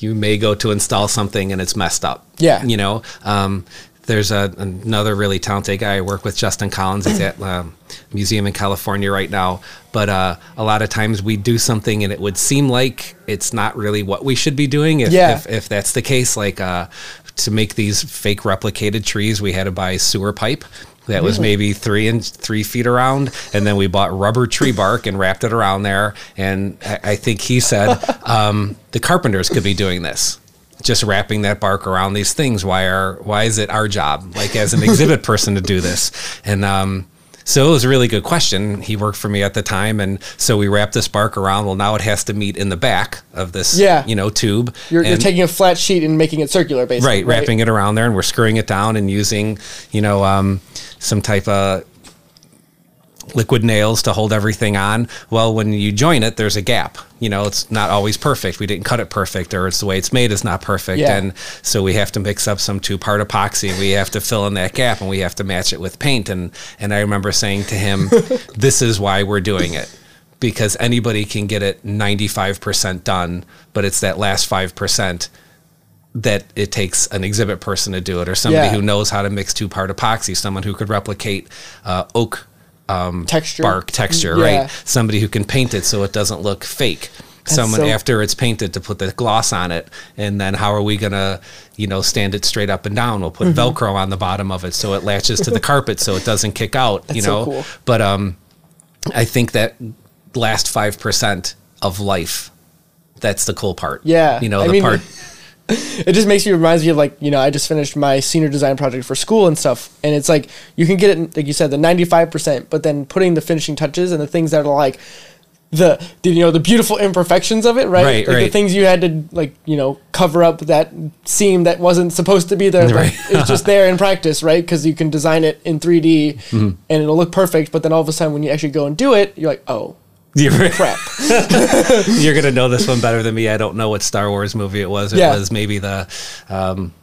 you may go to install something and it's messed up. Yeah. You know, um, there's a, another really talented guy I work with, Justin Collins. He's at um, museum in California right now. But uh, a lot of times we do something and it would seem like it's not really what we should be doing. If, Yeah. if, if that's the case, like uh, to make these fake replicated trees, we had to buy sewer pipe. That was maybe three and three feet around, and then we bought rubber tree bark and wrapped it around there. And I, I think he said um, the carpenters could be doing this, just wrapping that bark around these things. Why are why is it our job, like as an exhibit person, to do this? And um, so it was a really good question. He worked for me at the time, and so we wrapped this bark around. Well, now it has to meet in the back of this, Yeah. you know, tube. you're, you're taking a flat sheet and making it circular basically right, wrapping it around there, and we're screwing it down and using, you know, um, some type of liquid nails to hold everything on. Well, when you join it, there's a gap. You know, it's not always perfect. We didn't cut it perfect, or it's the way it's made is not perfect, Yeah. and so we have to mix up some two-part epoxy. and We have to fill in that gap, and we have to match it with paint. And and I remember saying to him, "This is why we're doing it." Because anybody can get it 95% done, but it's that last 5% that it takes an exhibit person to do it or somebody Yeah. who knows how to mix two part epoxy, someone who could replicate uh, oak um, Texture. bark texture, Yeah. right? Somebody who can paint it so it doesn't look fake. Someone so- after it's painted to put the gloss on it, and then how are we gonna, you know, stand it straight up and down? We'll put Mm-hmm. Velcro on the bottom of it so it latches to the carpet so it doesn't kick out. you That's so know, cool. but um, I think that last five percent of life, that's the cool part. Yeah, you know, I the mean- part. it just makes me reminds me of like you know I just finished my senior design project for school and stuff, and it's like you can get it like you said the ninety five percent, but then putting the finishing touches and the things that are like the, the you know the beautiful imperfections of it, right? Right, like the things you had to like you know cover up that seam that wasn't supposed to be there, Right. it's just there in practice, right? Because you can design it in three D Mm-hmm. and it'll look perfect, but then all of a sudden when you actually go and do it, you're like, oh You're, crap. you're gonna know this one better than me. I don't know what Star Wars movie it was. It Yeah. was maybe the um,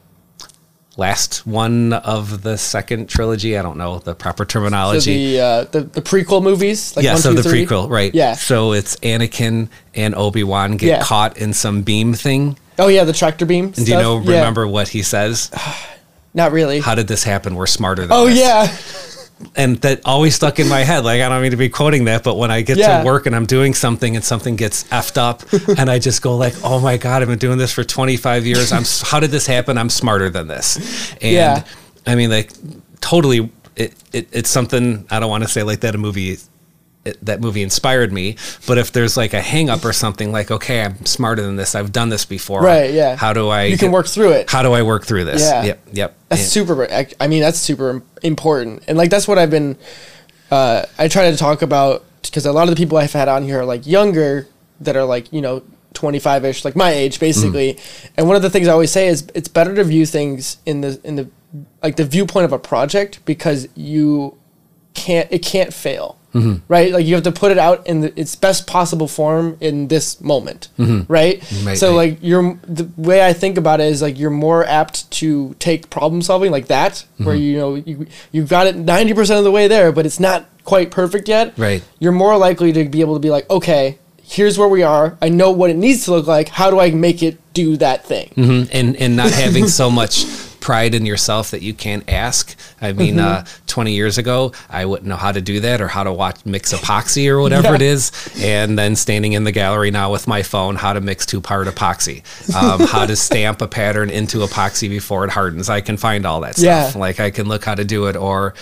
last one of the second trilogy. I don't know the proper So terminology. the, uh, the the prequel movies, like yeah, one, so two, the three? prequel, right? Yeah. So it's Anakin and Obi Wan get Yeah. caught in some beam thing. Oh yeah, the tractor beam. And do you stuff. know? Yeah. Remember what he says? Not really. How did this happen? We're smarter than oh this. yeah, and that always stuck in my head. Like I don't mean to be quoting that, but when I get Yeah. to work and I'm doing something and something gets effed up, and I just go like, "Oh my god, I've been doing this for 25 years. I'm how did this happen? I'm smarter than this." And Yeah. I mean, like totally, it, it it's something I don't want to say like that. A movie. It, that movie inspired me, but if there's like a hang up or something, like okay, I'm smarter than this. I've done this before. Right, yeah. How do I? you can get- work through it. How do I work through this? Yeah. Yep. Yep. That's And- super. I- I mean, that's super important, and like that's what I've been. Uh, I try to talk about because a lot of the people I've had on here are like younger that are like you know 25 ish, like my age basically. And one of the things I always say is it's better to view things in the in the like the viewpoint of a project because you can't it can't fail. Right, like you have to put it out in the, its best possible form in this moment, right? Right, so like you're the way I think about it is like you're more apt to take problem solving like that, where Mm-hmm. you know you you've got it ninety percent of the way there, but it's not quite perfect yet. Right. You're more likely to be able to be like, okay, here's where we are. I know what it needs to look like. How do I make it do that thing? Mhm. and and not having so much pride in yourself that you can't ask. I mean, Mm-hmm. uh, 20 years ago, I wouldn't know how to do that or how to watch mix epoxy or whatever Yeah. it is. And then standing in the gallery now with my phone, how to mix two part epoxy, um, how to stamp a pattern into epoxy before it hardens. I can find all that stuff. Yeah. Like I can look how to do it or.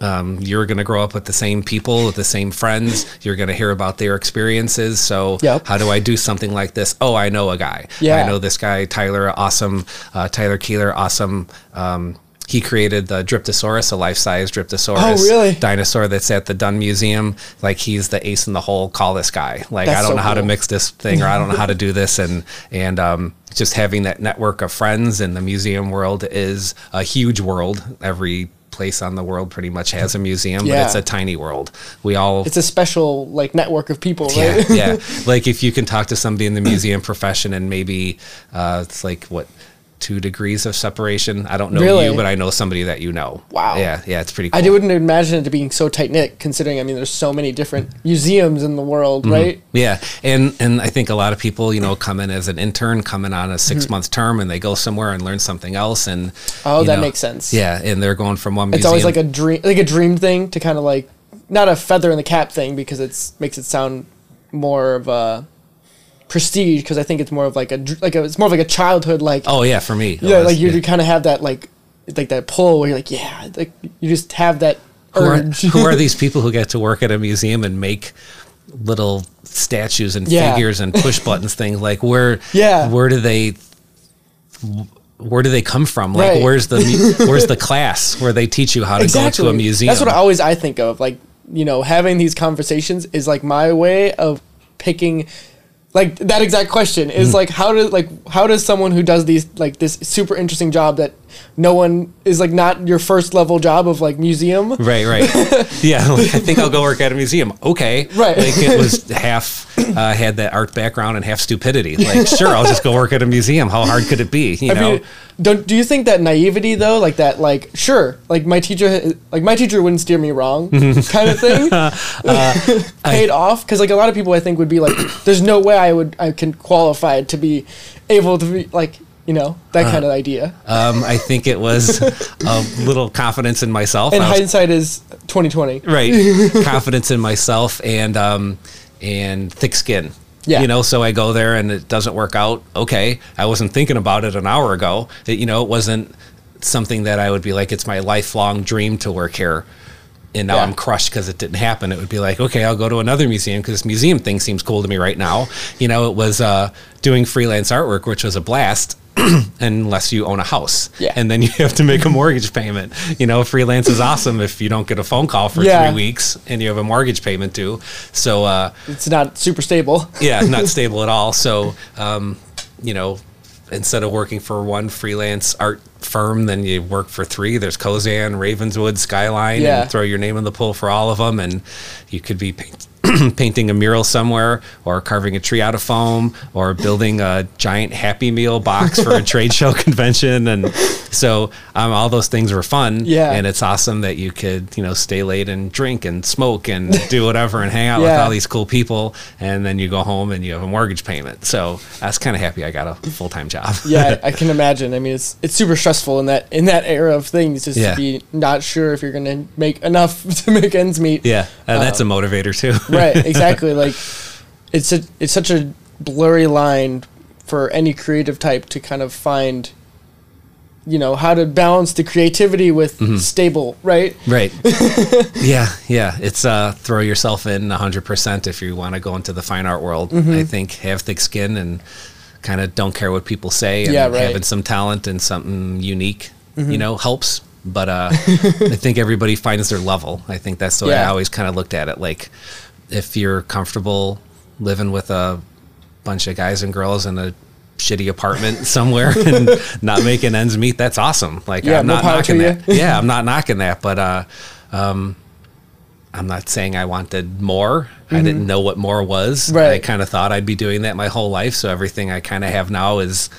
Um, you're going to grow up with the same people, with the same friends. You're going to hear about their experiences. So, Yep. how do I do something like this? Oh, I know a guy. Yeah. I know this guy, Tyler, awesome. Uh, Tyler Keillor, awesome. Um, he created the Dryptosaurus, a life-size Dryptosaurus Oh, really? dinosaur that's at the Dunn Museum. Like he's the ace in the hole. Call this guy. Like That's I don't so know how to mix this thing, or I don't know how to do this, and and um, just having that network of friends in the museum world is a huge world. Every place on the world pretty much has a museum, Yeah. but it's a tiny world. We all It's a special like network of people, yeah, yeah. Like if you can talk to somebody in the museum profession and maybe uh, it's like what two degrees of separation. I don't know Really? you, but I know somebody that you know. Wow. Yeah, yeah. It's pretty. cool. I wouldn't imagine it to being so tight knit, considering I mean, there's so many different museums in the world, Mm-hmm. right? Yeah, and and I think a lot of people, you know, come in as an intern, come in on a six month term, and they go somewhere and learn something else. And Mm-hmm. Oh, that know, makes sense. Yeah, and they're going from one. It's museum. always like a dream, like a dream thing to kind of like not a feather in the cap thing because it's makes it sound more of a prestige because I think it's more of like a like a, it's more of like a childhood like Oh yeah, for me. yeah oh, was, like you kind of have that like like that pull where you're like yeah like you just have that who are, urge. who are these people who get to work at a museum and make little statues and Yeah. figures and push buttons things like where Yeah. where do they where do they come from like Right. where's the where's the class where they teach you how to go to a museum That's what I always I think of. Like, you know, having these conversations is like my way of picking like that exact question is hmm. like how does like how does someone who does these like this super interesting job that no one is like not your first level job of like museum Right, right. yeah, like, I think I'll go work at a museum. Okay. Right. Like it was half uh, had that art background and half stupidity. Like, sure, I'll just go work at a museum. How hard could it be? You I know? mean, don't do you think that naivety though, like that, like sure, like my teacher, like my teacher wouldn't steer me wrong, kind of thing, Uh, paid off? Because like a lot of people, I think would be like, there's no way I would, I can qualify to be able to be like, you know, that Uh, kind of idea. um, I think it was a little confidence in myself. and I was- hindsight is 2020. right confidence in myself and um and thick skin Yeah. you know so i go there and it doesn't work out okay i wasn't thinking about it an hour ago it, you know it wasn't something that i would be like it's my lifelong dream to work here and now Yeah. i'm crushed because it didn't happen it would be like okay i'll go to another museum because this museum thing seems cool to me right now you know it was uh doing freelance artwork which was a blast unless you own a house Yeah. and then you have to make a mortgage payment you know freelance is awesome if you don't get a phone call for Yeah. three weeks and you have a mortgage payment due so uh It's not super stable. yeah not stable at all so um you know instead of working for one freelance art firm then you work for three there's Kozan, Ravenswood, Skyline Yeah. and throw your name in the pool for all of them and you could be paint- painting a mural somewhere or carving a tree out of foam or building a giant happy meal box for a trade show convention and so um, all those things were fun Yeah. and it's awesome that you could you know stay late and drink and smoke and do whatever and hang out with all these cool people and then you go home and you have a mortgage payment so i was kind of happy i got a full-time job yeah, I, I can imagine. I mean, it's it's super stressful in that in that era of things, just Yeah. to be not sure if you're gonna make enough to make ends meet. yeah and that's a motivator too right exactly like it's a it's such a blurry line for any creative type to kind of find you know how to balance the creativity with Mm-hmm. stable right Right. yeah, yeah. It's uh throw yourself in 100% if you want to go into the fine art world. Mm-hmm. I think have thick skin and kind of don't care what people say and Yeah, right. Mm-hmm. having some talent and something unique, you know, helps. But uh I think everybody finds their level. I think that's the way I always kind of looked at it like if you're comfortable living with a bunch of guys and girls in a shitty apartment somewhere and not making ends meet that's awesome. Like Yeah, i'm not knocking that. yeah i'm not knocking that but uh um i'm not saying i wanted more. I didn't know what more was. Mm-hmm. Right. i kind of thought i'd be doing that my whole life so everything i kind of have now is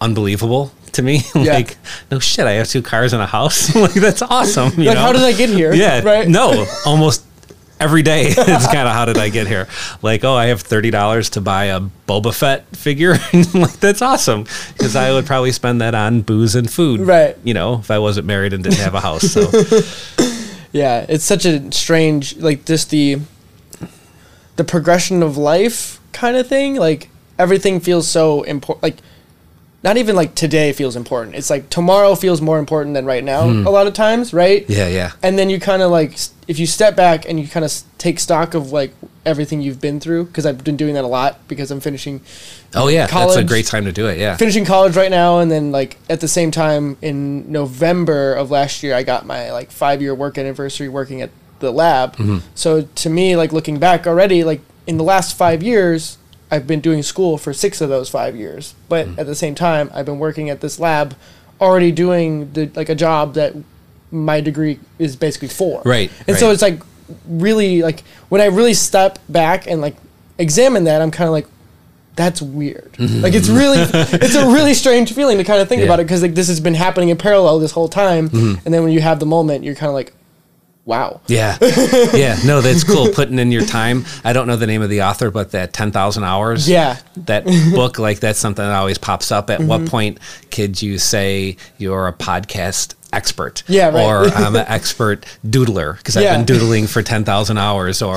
unbelievable to me. Yeah. like no shit i have two cars and a house. Like that's awesome you like know? how did i get here? Yeah right. no almost every day. it's kind of how did I get here? Like, oh, I have thirty dollars to buy a Boba Fett figure. like that's awesome because I would probably spend that on booze and food. Right. You know, if I wasn't married and didn't have a house. So Yeah, it's such a strange, like just the the progression of life kind of thing. Like everything feels so important. Like not even like today feels important. It's like tomorrow feels more important than right now. Hmm. A lot of times, right? yeah, yeah. And then you kind of like if you step back and you kind of take stock of like everything you've been through because I've been doing that a lot because I'm finishing Oh yeah, that's a great time to do it. Yeah. finishing college right now and then like at the same time in november of last year i got my like five year work anniversary working at the lab mm-hmm. so to me like looking back already like in the last five years i've been doing school for six of those five years but at the same time i've been working at this lab already doing the like a job that my degree is basically for Right, and so it's like really like when i really step back and like examine that i'm kind of like that's weird. Like it's really, it's a really strange feeling to kind of think Mm-hmm. Yeah. about it because like this has been happening in parallel this whole time, Mm-hmm. and then when you have the moment, you're kind of like, wow. Yeah. Yeah. No, that's cool. Putting in your time. I don't know the name of the author, but that 10,000 hours. Yeah. That book, like that's something that always pops up. At Mm-hmm. what point could you say you're a podcast expert? Yeah, right. Or I'm an expert doodler because Yeah. I've been doodling for 10,000 hours or,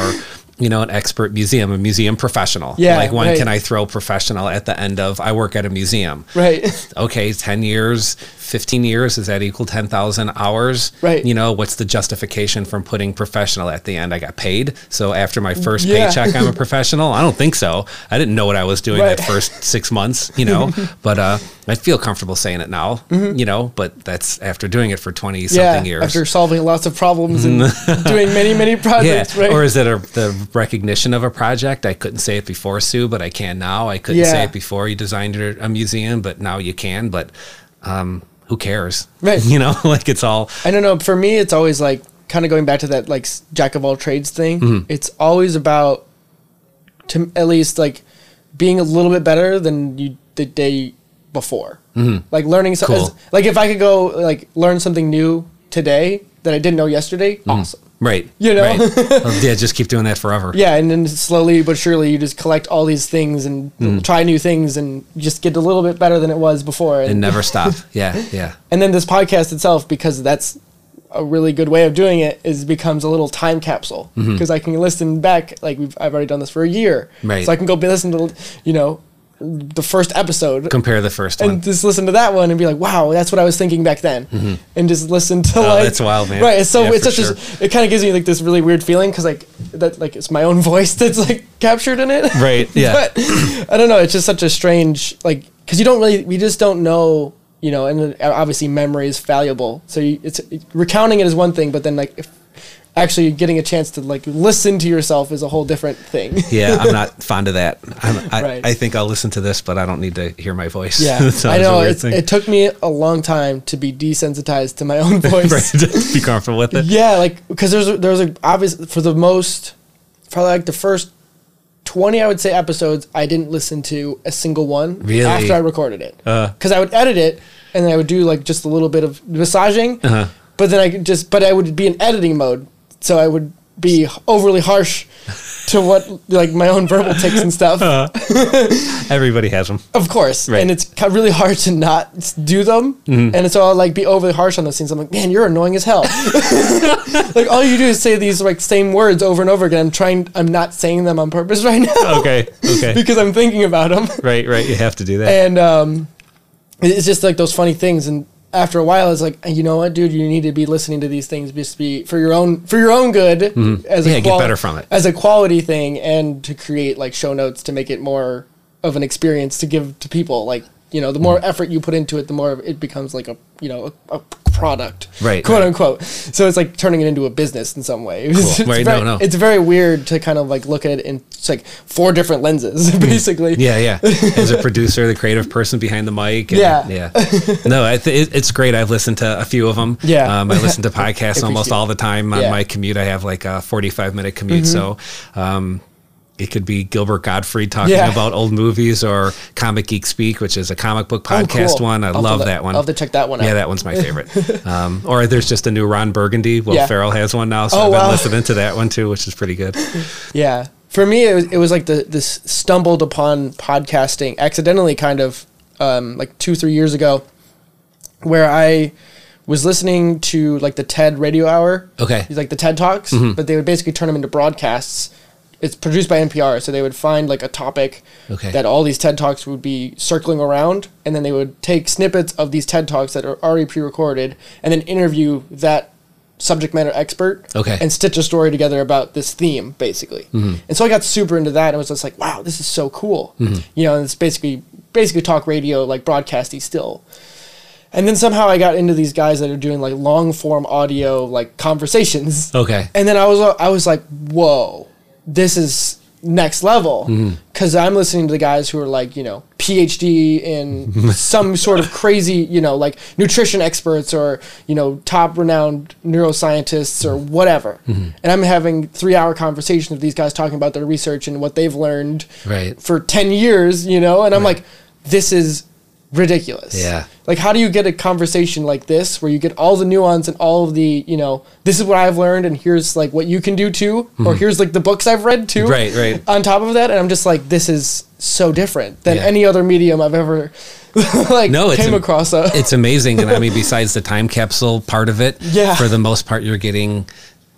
you know, an expert museum, a museum professional. Yeah, Like when right. can I throw professional at the end of I work at a museum? Right. okay, 10 years, 15 years, does that equal 10,000 hours? Right. You know, what's the justification from putting professional at the end? I got paid. So after my first Yeah. paycheck, I'm a professional? I don't think so. I didn't know what I was doing Right. that first six months, you know, but uh, I feel comfortable saying it now, you know, but that's after doing it for 20 Mm-hmm. yeah. something years. After solving lots of problems and doing many, many yeah. projects, right? Or is it a, the recognition of a project? I couldn't say it before, Sue, but I can now. I couldn't say it before you designed a museum, but now you can. But um, who cares? Right. You know, like it's all I don't know. For me, it's always like kind of going back to that like jack of all trades thing. Mm-hmm. It's always about, to at least like, being a little bit better than you the day before. Mm-hmm. Like learning something. Cool. Like if I could go like learn something new today that I didn't know yesterday, Mm-hmm. awesome. Right. You know? right. Yeah, just keep doing that forever. Yeah, and then slowly but surely you just collect all these things and Mm. try new things and just get a little bit better than it was before. And And, never stop. Yeah, yeah. and then this podcast itself, because that's a really good way of doing it, is becomes a little time capsule because I can listen back. Like we've I've already done this for a year, Right. So I can go listen to you know the first episode Compare the first and just listen to that one and be like, wow, that's what I was thinking back then, mm-hmm. and just listen to oh, like Oh, that's wild, man. Right, it's so Yeah, it's such a it kind of gives me like this really weird feeling because like that like it's my own voice that's like captured in it. Right, yeah. but I don't know. It's just such a strange like because you don't really we just don't know you know, and obviously memory is valuable. So you, it's recounting it is one thing, but then like if actually getting a chance to like listen to yourself is a whole different thing. Yeah, I'm not fond of that. I'm, I, Right. I think I'll listen to this, but I don't need to hear my voice. Yeah, sounds know. It took me a long time to be desensitized to my own voice. right. Be comfortable with it. Yeah, like because there's a, there's a obvious for the most probably like the first twenty I would say episodes I didn't listen to a single one Really? after I recorded it Uh. because I would edit it and then I would do like just a little bit of massaging, Uh-huh. but then I could just but I would be in editing mode, so I would be overly harsh to what like my own verbal tics and stuff. Everybody has them. Of course, Right. and it's really hard to not do them, Mm-hmm. and so I'll like be overly harsh on those things. I'm like, man, you're annoying as hell. like all you do is say these like same words over and over again. I'm trying. I'm not saying them on purpose right now Okay. Okay. because I'm thinking about them, right. Right. You have to do that. and um, it's just like those funny things. And after a while, it's like, you know what, dude, you need to be listening to these things just be for your own for your own good, as Mm-hmm. Yeah, a get better from it. as a quality thing, and to create like show notes to make it more of an experience to give to people. Like you know, the Mm. more effort you put into it, the more it becomes like a you know a, a product, Right, quote right. unquote. So it's like turning it into a business in some way. It's, Right, very, no, no. it's very weird to kind of like look at it in it's like four different lenses, basically. Yeah, yeah. As a producer, the creative person behind the mic. and- Yeah. yeah. No, I th- it, it's great. I've listened to a few of them. Yeah. um, I listen to podcasts almost all the time on Yeah. Mm-hmm. my commute. I have like a forty-five minute commute, so um, it could be Gilbert Gottfried talking Yeah. about old movies or Comic Geek Speak, which is a comic book podcast Oh, cool. one. I I'll love that one. I'll have to check that one out. Yeah, that one's my favorite. um, or there's just a new Ron Burgundy. Will Yeah. Ferrell has one now, so Oh, I've been wow. listening to that one too, which is pretty good. Yeah. For me, it was, it was like the this stumbled upon podcasting accidentally, kind of um, like two three years ago, where I was listening to like the TED Radio Hour. Okay. Like the TED Talks, but they would basically turn them into broadcasts. It's produced by NPR, so they would find like a topic Okay. that all these TED Talks would be circling around, and then they would take snippets of these TED Talks that are already pre-recorded, and then interview that subject matter expert, Okay. and stitch a story together about this theme, basically. Mm-hmm. And so I got super into that, and was just like, wow, this is so cool. Mm-hmm. You know, and it's basically basically talk radio, like broadcasty still. And then somehow I got into these guys that are doing like long form audio, like conversations. Okay. And then I was I was like, whoa, this is next level. Mm-hmm. Because I'm listening to the guys who are like you know PhD in some sort of crazy you know like nutrition experts or you know top renowned neuroscientists or whatever, mm-hmm. and I'm having three hour conversations with these guys talking about their research and what they've learned Right. for ten years, you know, and I'm like, this is ridiculous. Yeah. Like, how do you get a conversation like this where you get all the nuance and all of the, you know, this is what I've learned and here's like what you can do too, or here's like the books I've read too. Mm-hmm. Right, right. On top of that, and I'm just like, this is so different than Yeah. any other medium I've ever like No, came am- across. A, it's amazing. And I mean, besides the time capsule part of it, Yeah. for the most part, you're getting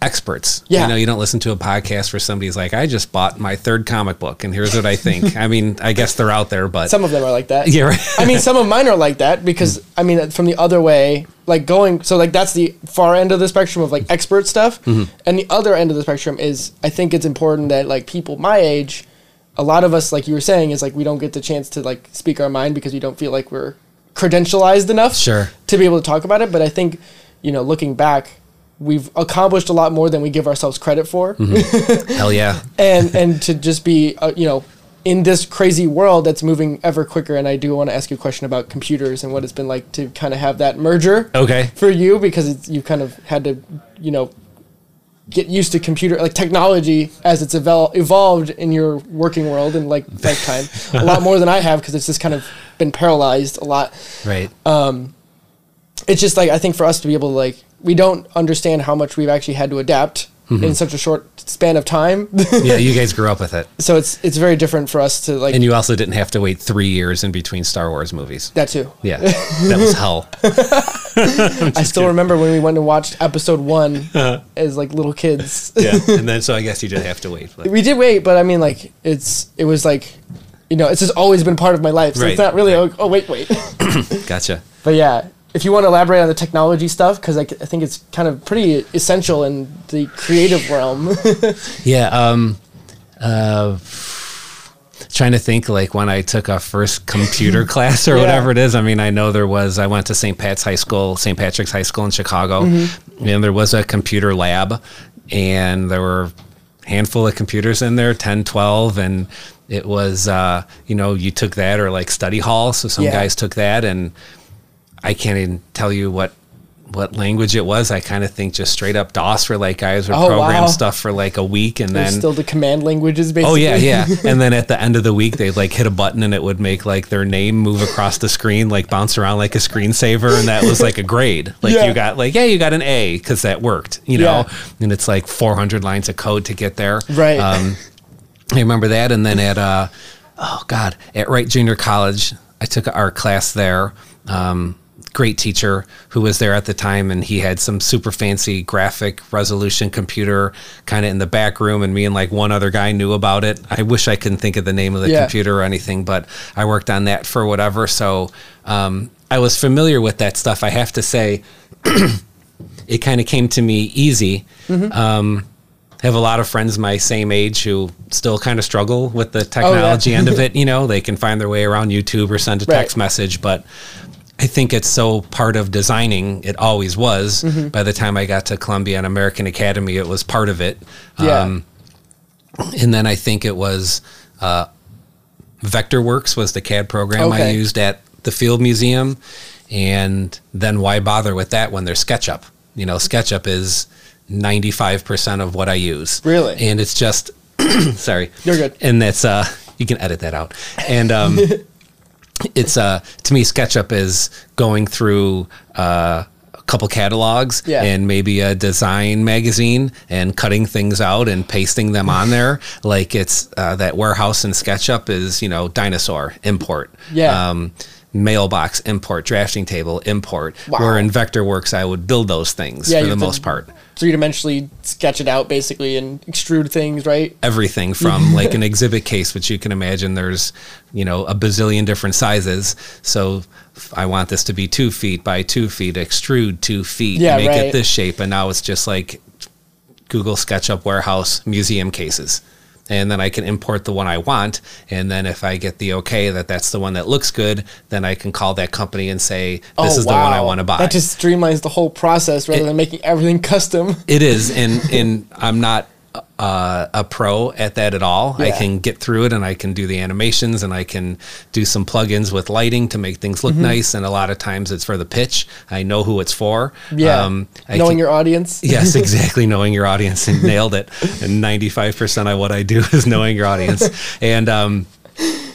experts. Yeah. You know, you don't listen to a podcast where somebody's like, I just bought my third comic book and here's what I think. I mean, I guess they're out there, but some of them are like that. yeah, right. I mean, some of mine are like that because mm. I mean, from the other way, like going, so like that's the far end of the spectrum of like expert stuff, mm-hmm. and the other end of the spectrum is I think it's important that like people my age, a lot of us, like you were saying, is like we don't get the chance to like speak our mind because we don't feel like we're credentialized enough, Sure. to be able to talk about it. But I think, you know, looking back. We've accomplished a lot more than we give ourselves credit for, Hell yeah. and and to just be uh, you know in this crazy world that's moving ever quicker and i do want to ask you a question about computers and what it's been like to kind of have that merger Okay. for you because it's, you kind of had to you know get used to computer like technology as it's evol- evolved in your working world and like lifetime a lot more than i have because it's just kind of been paralyzed a lot Right. Um, it's just like I think for us to be able to like we don't understand how much we've actually had to adapt mm-hmm. in such a short span of time. yeah, you guys grew up with it. so it's it's very different for us to like And you also didn't have to wait three years in between Star Wars movies. that too. Yeah. That was hell. I still remember when we went and watched episode one uh-huh. as like little kids. Yeah. And then, so I guess you did have to wait. But we did wait, but I mean like it's it was like you know it's just always been part of my life, so Right, it's not really oh, oh wait wait. gotcha. but yeah, if you want to elaborate on the technology stuff, because I think it's kind of pretty essential in the creative realm. Yeah. Um, uh, trying to think like when I took a first computer class or Yeah. whatever it is. I mean, I know there was, I went to St. Pat's High School, St. Patrick's High School in Chicago, Mm-hmm. and there was a computer lab, and there were a handful of computers in there 10, 12, and it was, uh, you know, you took that or like study hall. So some Yeah. guys took that, and I can't even tell you what. What language it was? I kind of think just straight up DOS for like guys would Oh, program wow. stuff for like a week and There's then still the command languages, basically. Oh yeah, yeah. And then at the end of the week, they'd like hit a button and it would make like their name move across the screen, like bounce around like a screensaver, and that was like a grade. Like Yeah. you got like yeah, you got an A because that worked, you know. Yeah. And it's like 400 lines of code to get there. Right. Um, I remember that, and then at uh, oh god, at Wright Junior College, I took our class there. Um, great teacher who was there at the time, and he had some super fancy graphic resolution computer kind of in the back room, and me and like one other guy knew about it. I wish I couldn't think of the name of the Yeah. computer or anything, but I worked on that for whatever. So um, I was familiar with that stuff. I have to say, it kind of came to me easy. Um, I have a lot of friends my same age who still kind of struggle with the technology end of it. You know, they can find their way around YouTube or send a Right. text message, but I think it's so part of designing. It always was. By the time I got to Columbia and American Academy, it was part of it. Yeah. and then I think it was uh, VectorWorks was the CAD program I used at the Field Museum, and then why bother with that when there's SketchUp? You know, SketchUp is ninety five percent of what I use. Really? and it's just sorry. You're good. And that's uh you can edit that out. And um it's uh to me SketchUp is going through uh a couple catalogs Yeah. and maybe a design magazine and cutting things out and pasting them on there like it's uh, that warehouse in SketchUp is you know dinosaur import Yeah. um, mailbox import drafting table import Wow. where in Vectorworks I would build those things Yeah, for the most part Three dimensionally sketch it out basically and extrude things, right? everything from like an exhibit case, which you can imagine there's, you know, a bazillion different sizes. So I want this to be two feet by two feet, extrude two feet, Yeah, make right. it this shape. And now it's just like Google SketchUp warehouse museum cases. And then I can import the one I want. And then if I get the okay that that's the one that looks good, then I can call that company and say, this oh, is the one I want to buy. Oh, That just streamlines the whole process rather than making everything custom. It is, and and I'm not uh, a pro at that at all. I can get through it, and I can do the animations, and I can do some plugins with lighting to make things Mm-hmm. look nice. And a lot of times it's for the pitch. I know who it's for. Yeah. Um, I Knowing can- your audience. Yes, exactly. Knowing your audience and nailed it. And 95% of what I do is knowing your audience. And, um,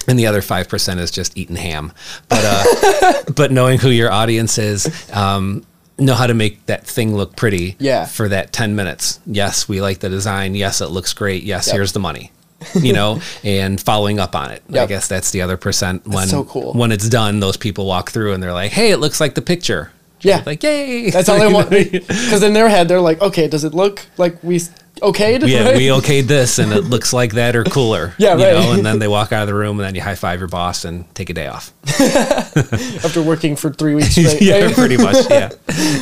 and the other 5% is just eating ham. But, uh, but knowing who your audience is, um, know how to make that thing look pretty Yeah. for that 10 minutes. Yes, we like the design. Yes, it looks great. Yes, Yep. here's the money. you know, and following up on it. I guess that's the other percent. When so cool. when it's done, those people walk through and they're like, "Hey, it looks like the picture." Yeah. like yay! That's all they want. Because in their head, they're like, okay, does it look like we okayed? yeah, right? we okayed this and it looks like that or cooler. Yeah, you right. know, and then they walk out of the room and then you high five your boss and take a day off. After working for three weeks straight. yeah, right? pretty much. Yeah.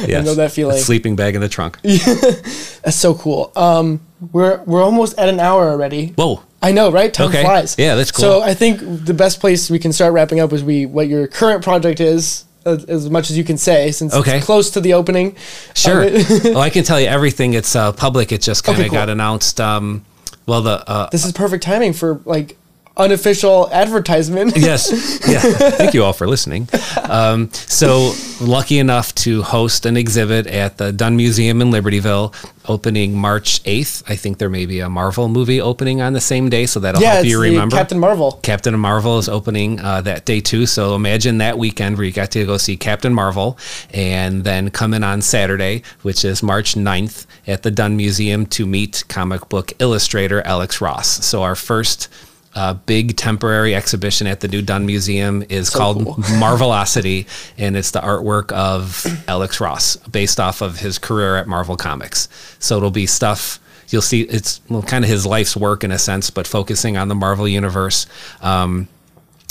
Yes. know that feeling. A sleeping bag in the trunk. That's so cool. Um, we're we're almost at an hour already. Whoa. I know, right? Time Okay. flies. Yeah, that's cool. So I think the best place we can start wrapping up is we what your current project is, as, as much as you can say, since Okay. it's close to the opening. Sure. it. well, I can tell you everything. It's uh, public. It just kind of Okay, cool. got announced. Um, well, the uh, this is perfect timing for like unofficial advertisement. yes, yeah. Thank you all for listening. Um, so lucky enough to host an exhibit at the Dunn Museum in Libertyville, opening March eighth. I think there may be a Marvel movie opening on the same day, so that'll yeah, help you remember. Captain Marvel. Captain Marvel is opening uh, that day too. So imagine that weekend where you got to go see Captain Marvel and then come in on Saturday, which is March 9th at the Dunn Museum to meet comic book illustrator Alex Ross. So our first uh, big temporary exhibition at the new Dunn Museum is called cool. Marvelocity, and it's the artwork of Alex Ross based off of his career at Marvel Comics. So it'll be stuff you'll see. It's well, kind of his life's work in a sense, but focusing on the Marvel universe. Um,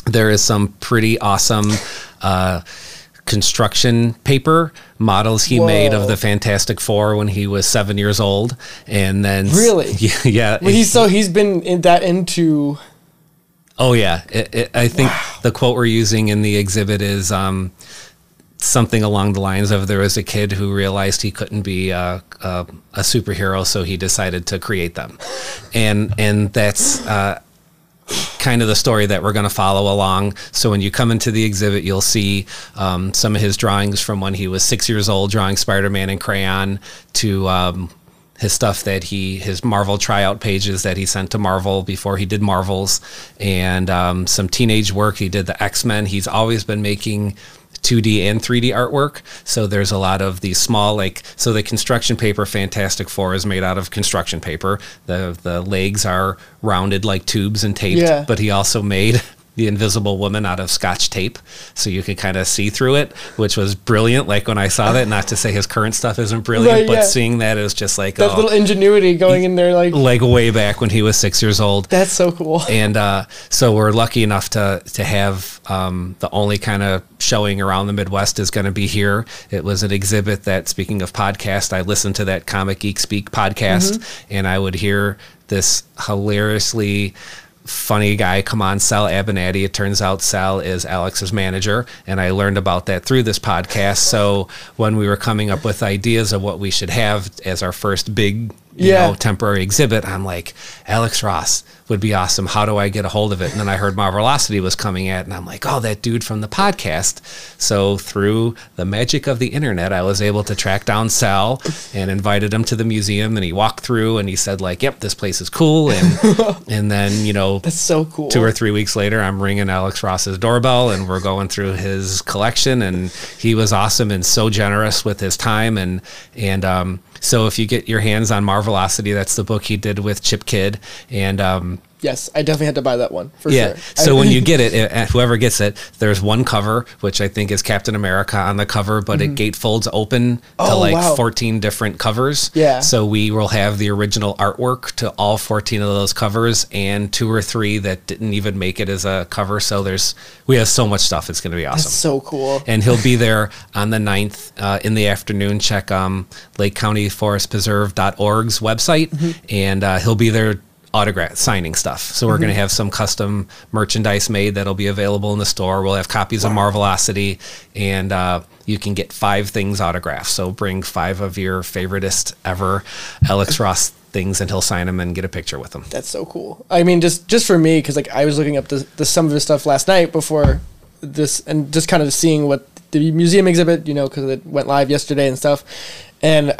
there is some pretty awesome uh, construction paper models he made of the Fantastic Four when he was seven years old, and then Really? yeah, yeah Well, he's so he's been in that into Oh yeah, it, it, I think the quote we're using in the exhibit is um, something along the lines of there was a kid who realized he couldn't be uh, uh, a superhero, so he decided to create them, and and that's. Uh, kind of the story that we're going to follow along. So when you come into the exhibit, you'll see um, some of his drawings from when he was six years old, drawing Spider-Man in crayon, to um, his stuff that he his Marvel tryout pages that he sent to Marvel before he did Marvels, and um, some teenage work. He did the X Men. He's always been making. 2D and 3D artwork. So there's a lot of these small like so the construction paper Fantastic Four is made out of construction paper. The the legs are rounded like tubes and taped, Yeah. but he also made the invisible woman out of scotch tape so you could kind of see through it which was brilliant like when i saw that not to say his current stuff isn't brilliant Right, but yeah. seeing that is just like that oh, little ingenuity going in there. Like like way back when he was six years old that's so cool. and uh, so we're lucky enough to to have um, the only kind of showing around the Midwest is going to be here. It was an exhibit that, speaking of podcast, I listened to that Comic Geek Speak podcast, and I would hear this hilariously funny guy come on Sal Abbinanti. It turns out Sal is Alex's manager, and I learned about that through this podcast. So when we were coming up with ideas of what we should have as our first big Yeah. know, temporary exhibit. I'm like, Alex Ross would be awesome. How do I get a hold of it? And then I heard Marvelocity was coming at, and I'm like, oh, that dude from the podcast. So through the magic of the internet, I was able to track down Sal and invited him to the museum. And he walked through and he said, like, yep, this place is cool. And and then you know, That's so cool. two or three weeks later, I'm ringing Alex Ross's doorbell and we're going through his collection. And he was awesome and so generous with his time. And, and, um, so if you get your hands on Marvelocity, that's the book he did with Chip Kidd. And, um, yes, I definitely had to buy that one for yeah. sure. So I- when you get it, uh, whoever gets it, there's one cover, which I think is Captain America on the cover, but it gatefolds open to Mm-hmm. Oh, like wow. 14 different covers. Yeah. So we will have the original artwork to all 14 of those covers and two or three that didn't even make it as a cover. So there's, we have so much stuff. It's going to be awesome that's so cool. and he'll be there on the 9th uh, in the afternoon. Check um, Lake County Forest Preserve.org's website, Mm-hmm. and uh, he'll be there autograph signing stuff. So we're going to have some custom merchandise made that'll be available in the store. We'll have copies of Marvelocity, and uh, you can get five things autographed. So bring five of your favoriteest ever Alex Ross things, and he'll sign them and get a picture with them. That's so cool. I mean, just just for me, because like I was looking up the, the some of his stuff last night before this, and just kind of seeing what the museum exhibit, you know, because it went live yesterday and stuff, and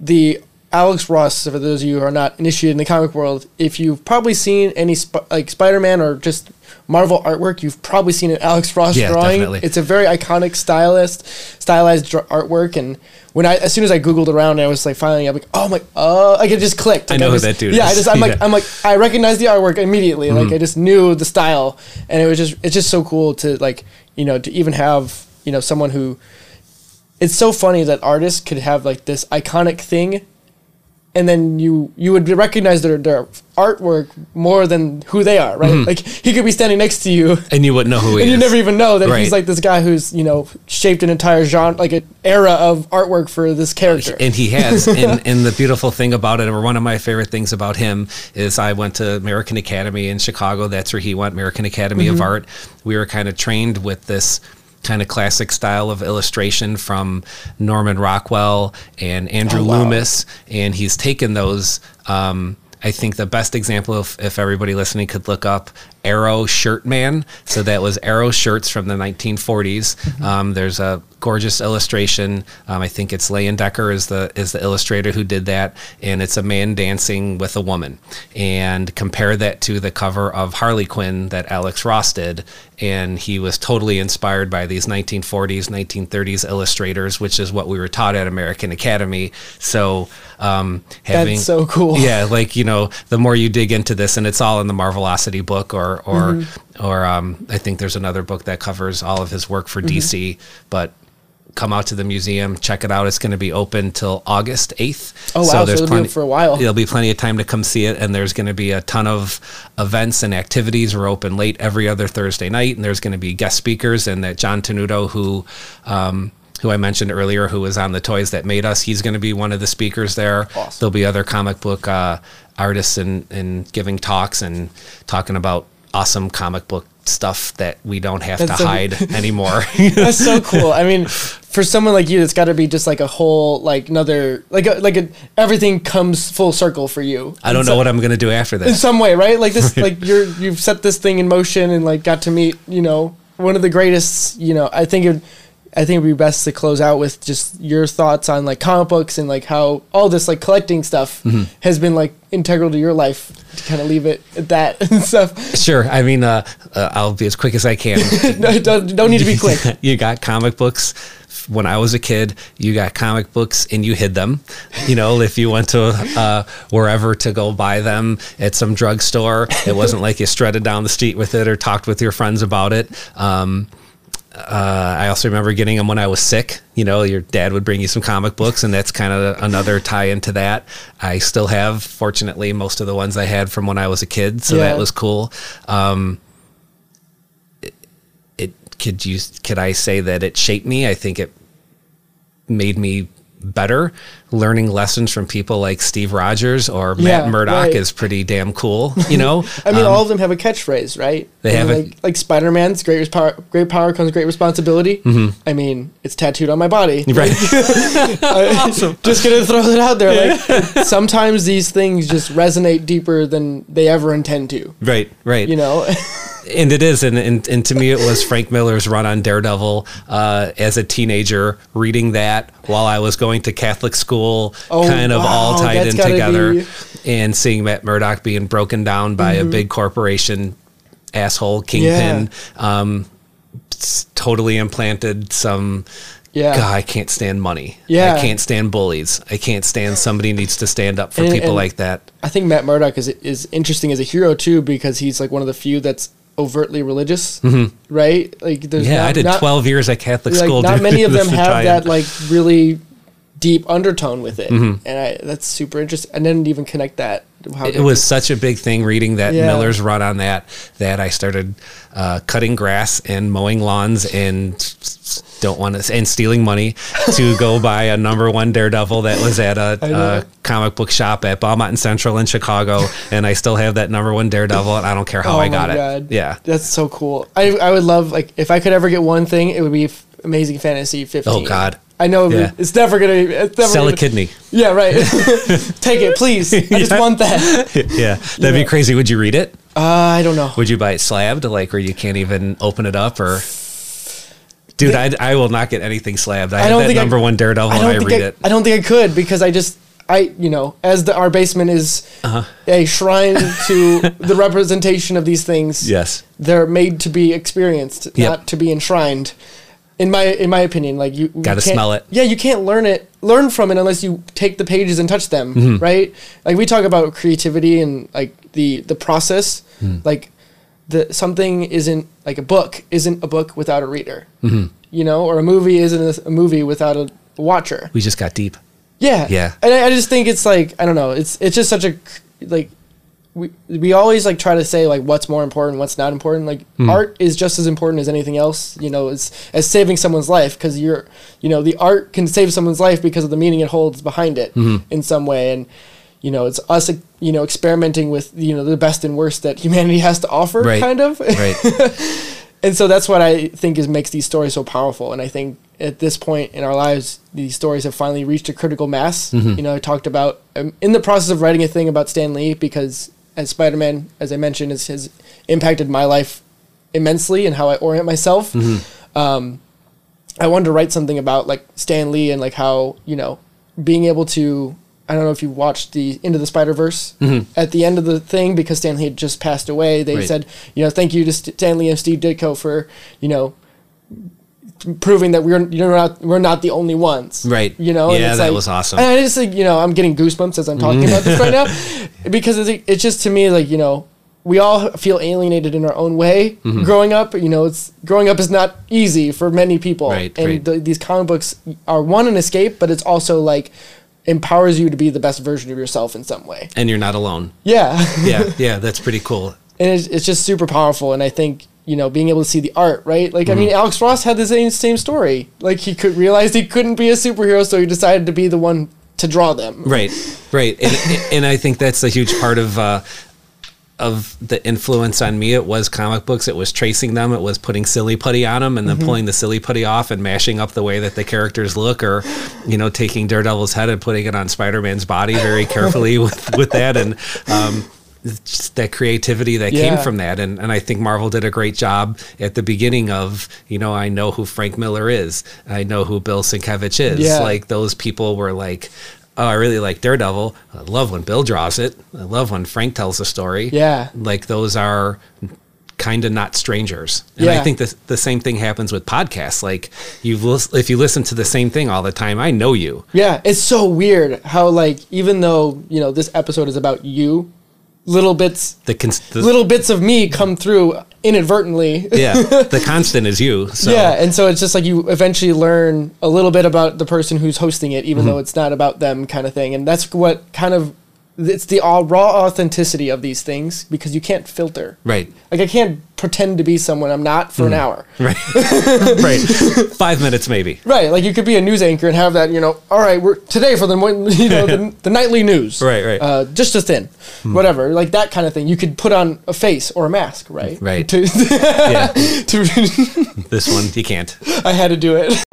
the Alex Ross. For those of you who are not initiated in the comic world, if you've probably seen any sp- like Spider Man or just Marvel artwork, you've probably seen an Alex Ross Yeah, drawing. definitely. It's a very iconic stylist, stylized dr- artwork, and when I as soon as I googled around, I was like finally, I'm like, oh my, uh, like it just clicked. I know who was- that dude Yeah, I just I'm like Yeah. I'm like I recognize the artwork immediately. Like Mm-hmm. I just knew the style, and it was just it's just so cool to like you know to even have you know someone who. It's so funny that artists could have like this iconic thing, and then you you would recognize their their artwork more than who they are, right? Mm-hmm. Like he could be standing next to you, And you wouldn't know who he is. and you never even know that Right. he's like this guy who's you know shaped an entire genre, like an era of artwork for this character. and he has and, and the beautiful thing about it or one of my favorite things about him is i went to american academy in chicago that's where he went american academy Mm-hmm. of art we were kind of trained with this kind of classic style of illustration from norman rockwell and andrew Oh, wow. loomis and he's taken those um, I think the best example, if, if everybody listening could look up Arrow Shirt Man. So that was Arrow shirts from the 1940s. Mm-hmm. Um, there's a gorgeous illustration. Um, I think it's Leyendecker is the is the illustrator who did that, and it's a man dancing with a woman. And compare that to the cover of Harley Quinn that Alex Ross did, and he was totally inspired by these 1940s, 1930s illustrators, which is what we were taught at American Academy. So um, having That's so cool. yeah, like you know, the more you dig into this, and it's all in the Marvelocity book, or or Mm-hmm. or um, I think there's another book that covers all of his work for DC. But come out to the museum, check it out. It's going to be open till August eighth. Oh, wow, so up for a while. There'll be plenty of time to come see it, and there's going to be a ton of events and activities. We're open late every other Thursday night, and there's going to be guest speakers, and that John Tenuto who. Um, who I mentioned earlier, who was on the Toys That Made Us. He's going to be one of the speakers there. Awesome. There'll be other comic book uh, artists and, and giving talks and talking about awesome comic book stuff that we don't have That's to so- hide anymore. That's so cool. I mean, for someone like you, it's got to be just like a whole like another like a, like a, everything comes full circle for you. I don't know so- what I'm going to do after this. in some way, right? Like this, like you're you've set this thing in motion and like got to meet you know one of the greatest. You know, I think it. I think it'd be best to close out with just your thoughts on like comic books and like how all this like collecting stuff Mm-hmm. has been like integral to your life. To kind of leave it at that and stuff. Sure. I mean, uh, uh, I'll be as quick as I can. No, don't, don't need to be quick. you got comic books. When I was a kid, you got comic books and you hid them. You know, if you went to uh, wherever to go buy them at some drugstore, it wasn't like you strutted down the street with it or talked with your friends about it. Um, uh, I also remember getting them when I was sick. You know, your dad would bring you some comic books, and that's kind of another tie into that. I still have, fortunately, most of the ones I had from when I was a kid, so Yeah. that was cool. Um, it, it could you could I say that it shaped me? I think it made me better, learning lessons from people like Steve Rogers or Yeah, Matt Murdock right. is pretty damn cool. You know, I mean, Um, all of them have a catchphrase, right? They And have a- like, like Spider Man's great power, great power comes great responsibility. I mean, it's tattooed on my body. right. awesome. Just gonna throw that out there. Like sometimes these things just resonate deeper than they ever intend to. Right, right. You know, and it is and, and and to me it was frank miller's run on daredevil uh, as a teenager reading that while i was going to catholic school Oh, kind of all tied in together be- and seeing matt murdock being broken down by Mm-hmm. a big corporation asshole kingpin um, totally implanted some Yeah. God, I can't stand money. Yeah. I can't stand bullies. I can't stand somebody needs to stand up for And- people and- like that. I think Matt Murdock is is interesting as a hero too because he's like one of the few that's overtly religious, right? Like there's Mm-hmm. Yeah, not, I did not- 12 years at Catholic like school. not many of them have time. that like really deep undertone with it, Mm-hmm. and I, that's super interesting. I didn't even connect that. How it was such a big thing reading that Yeah. Miller's run on that that I started uh, cutting grass and mowing lawns and don't want to and stealing money to go buy a number one Daredevil that was at a, a comic book shop at Belmont and Central in Chicago, and I still have that number one Daredevil, and I don't care how Oh I got it. Yeah. That's so cool. I I would love like if I could ever get one thing, it would be Amazing Fantasy 15. Oh, God. I know Yeah. it's never gonna. It's never Sell a gonna, kidney. Yeah, right. Take it, please. I just want that. yeah, that'd Yeah. be crazy. Would you read it? Uh, I don't know. Would you buy it slabbed, like where you can't even open it up, or? Dude, I, I will not get anything slabbed. I, I have don't that think I- number one Daredevil, I I think read I, it. I don't think I could because I just I you know as the our basement is Uh-huh. a shrine to the representation of these things. Yes. they're made to be experienced, Yep. not to be enshrined. In my in my opinion, like you Gotta can't- smell it. Yeah, you can't learn it, learn from it unless you take the pages and touch them, Mm-hmm. right? Like we talk about creativity and like the the process, Hmm. like the something isn't like a book isn't a book without a reader, mm-hmm. you know, or a movie isn't a, a movie without a watcher. We just got deep. Yeah, Yeah. And I, I just think it's like I don't know. It's it's just such a like we we always like try to say like what's more important, what's not important. Like Hmm. art is just as important as anything else. You know, as as saving someone's life because you're you know the art can save someone's life because of the meaning it holds behind it Hmm. in some way and. You know, it's us, you know, experimenting with, you know, the best and worst that humanity has to offer, Right. kind of. Right. and so that's what I think is makes these stories so powerful. And I think at this point in our lives, these stories have finally reached a critical mass. Mm-hmm. You know, I talked about um, in the process of writing a thing about Stan Lee because as Spider Man, as I mentioned, has, has impacted my life immensely and how I orient myself. Mm-hmm. Um, I wanted to write something about like Stan Lee and like how you know being able to. I don't know if you watched the Into the Spider Verse at the end of the thing because Stan Lee had just passed away. They Mm-hmm. Right. said, you know, thank you to St- Stan Lee and Steve Ditko for, you know, proving that we're you're not we're not the only ones. Right. You know. and Yeah, it's that like- was awesome. And I just think you know I'm getting goosebumps as I'm talking about this right now because it's, it's just to me like you know we all feel alienated in our own way Mm-hmm. growing up. You know, it's growing up is not easy for many people, Right, and right. The, these comic books are one an escape, but it's also like empowers you to be the best version of yourself in some way. and you're not alone. Yeah. Yeah, yeah, that's pretty cool. And it's, it's just super powerful and i think you know being able to see the art right like i Mm-hmm. mean alex ross had the same same story like he could realize he couldn't be a superhero so he decided to be the one to draw them Right, right, and and I think that's a huge part of uh, of the influence on me. It was comic books. It was tracing them. It was putting silly putty on them and then pulling the silly putty off and mashing up the way that the characters look, or you know, taking Daredevil's head and putting it on Spider Man's body very carefully with with that and. Um, that creativity that Yeah. came from that. And, and I think Marvel did a great job at the beginning of you know I know who Frank Miller is. I know who Bill Sienkiewicz is. Yeah. like those people were like oh I really like Daredevil. I love when Bill draws it. I love when Frank tells the story. Yeah. like those are kind of not strangers. And I think the, the same thing happens with podcasts. Like you if you listen to the same thing all the time I know you. Yeah. It's so weird how like even though you know this episode is about you little bits the, cons- the little bits of me come through inadvertently yeah the constant is you so yeah and so it's just like you eventually learn a little bit about the person who's hosting it even Mm-hmm. though it's not about them kind of thing and that's what kind of it's the all raw authenticity of these things because you can't filter. Right. Like I can't pretend to be someone I'm not for an hour. Right. right. Five minutes maybe. Right, like you could be a news anchor and have that, you know. All right, we're today for the you know the, the nightly news. Right, right. Uh, just a thin, whatever, like that kind of thing. You could put on a face or a mask, right? Right. To, Yeah. to This one you can't. I had to do it.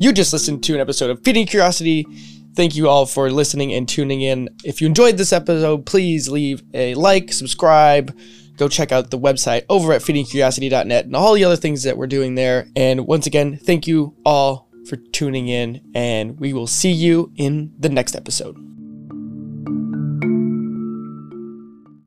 You just listened to an episode of Feeding Curiosity. Thank you all for listening and tuning in. If you enjoyed this episode, please leave a like, subscribe, go check out the website over at feedingcuriosity.net and all the other things that we're doing there. And once again, thank you all for tuning in, and we will see you in the next episode.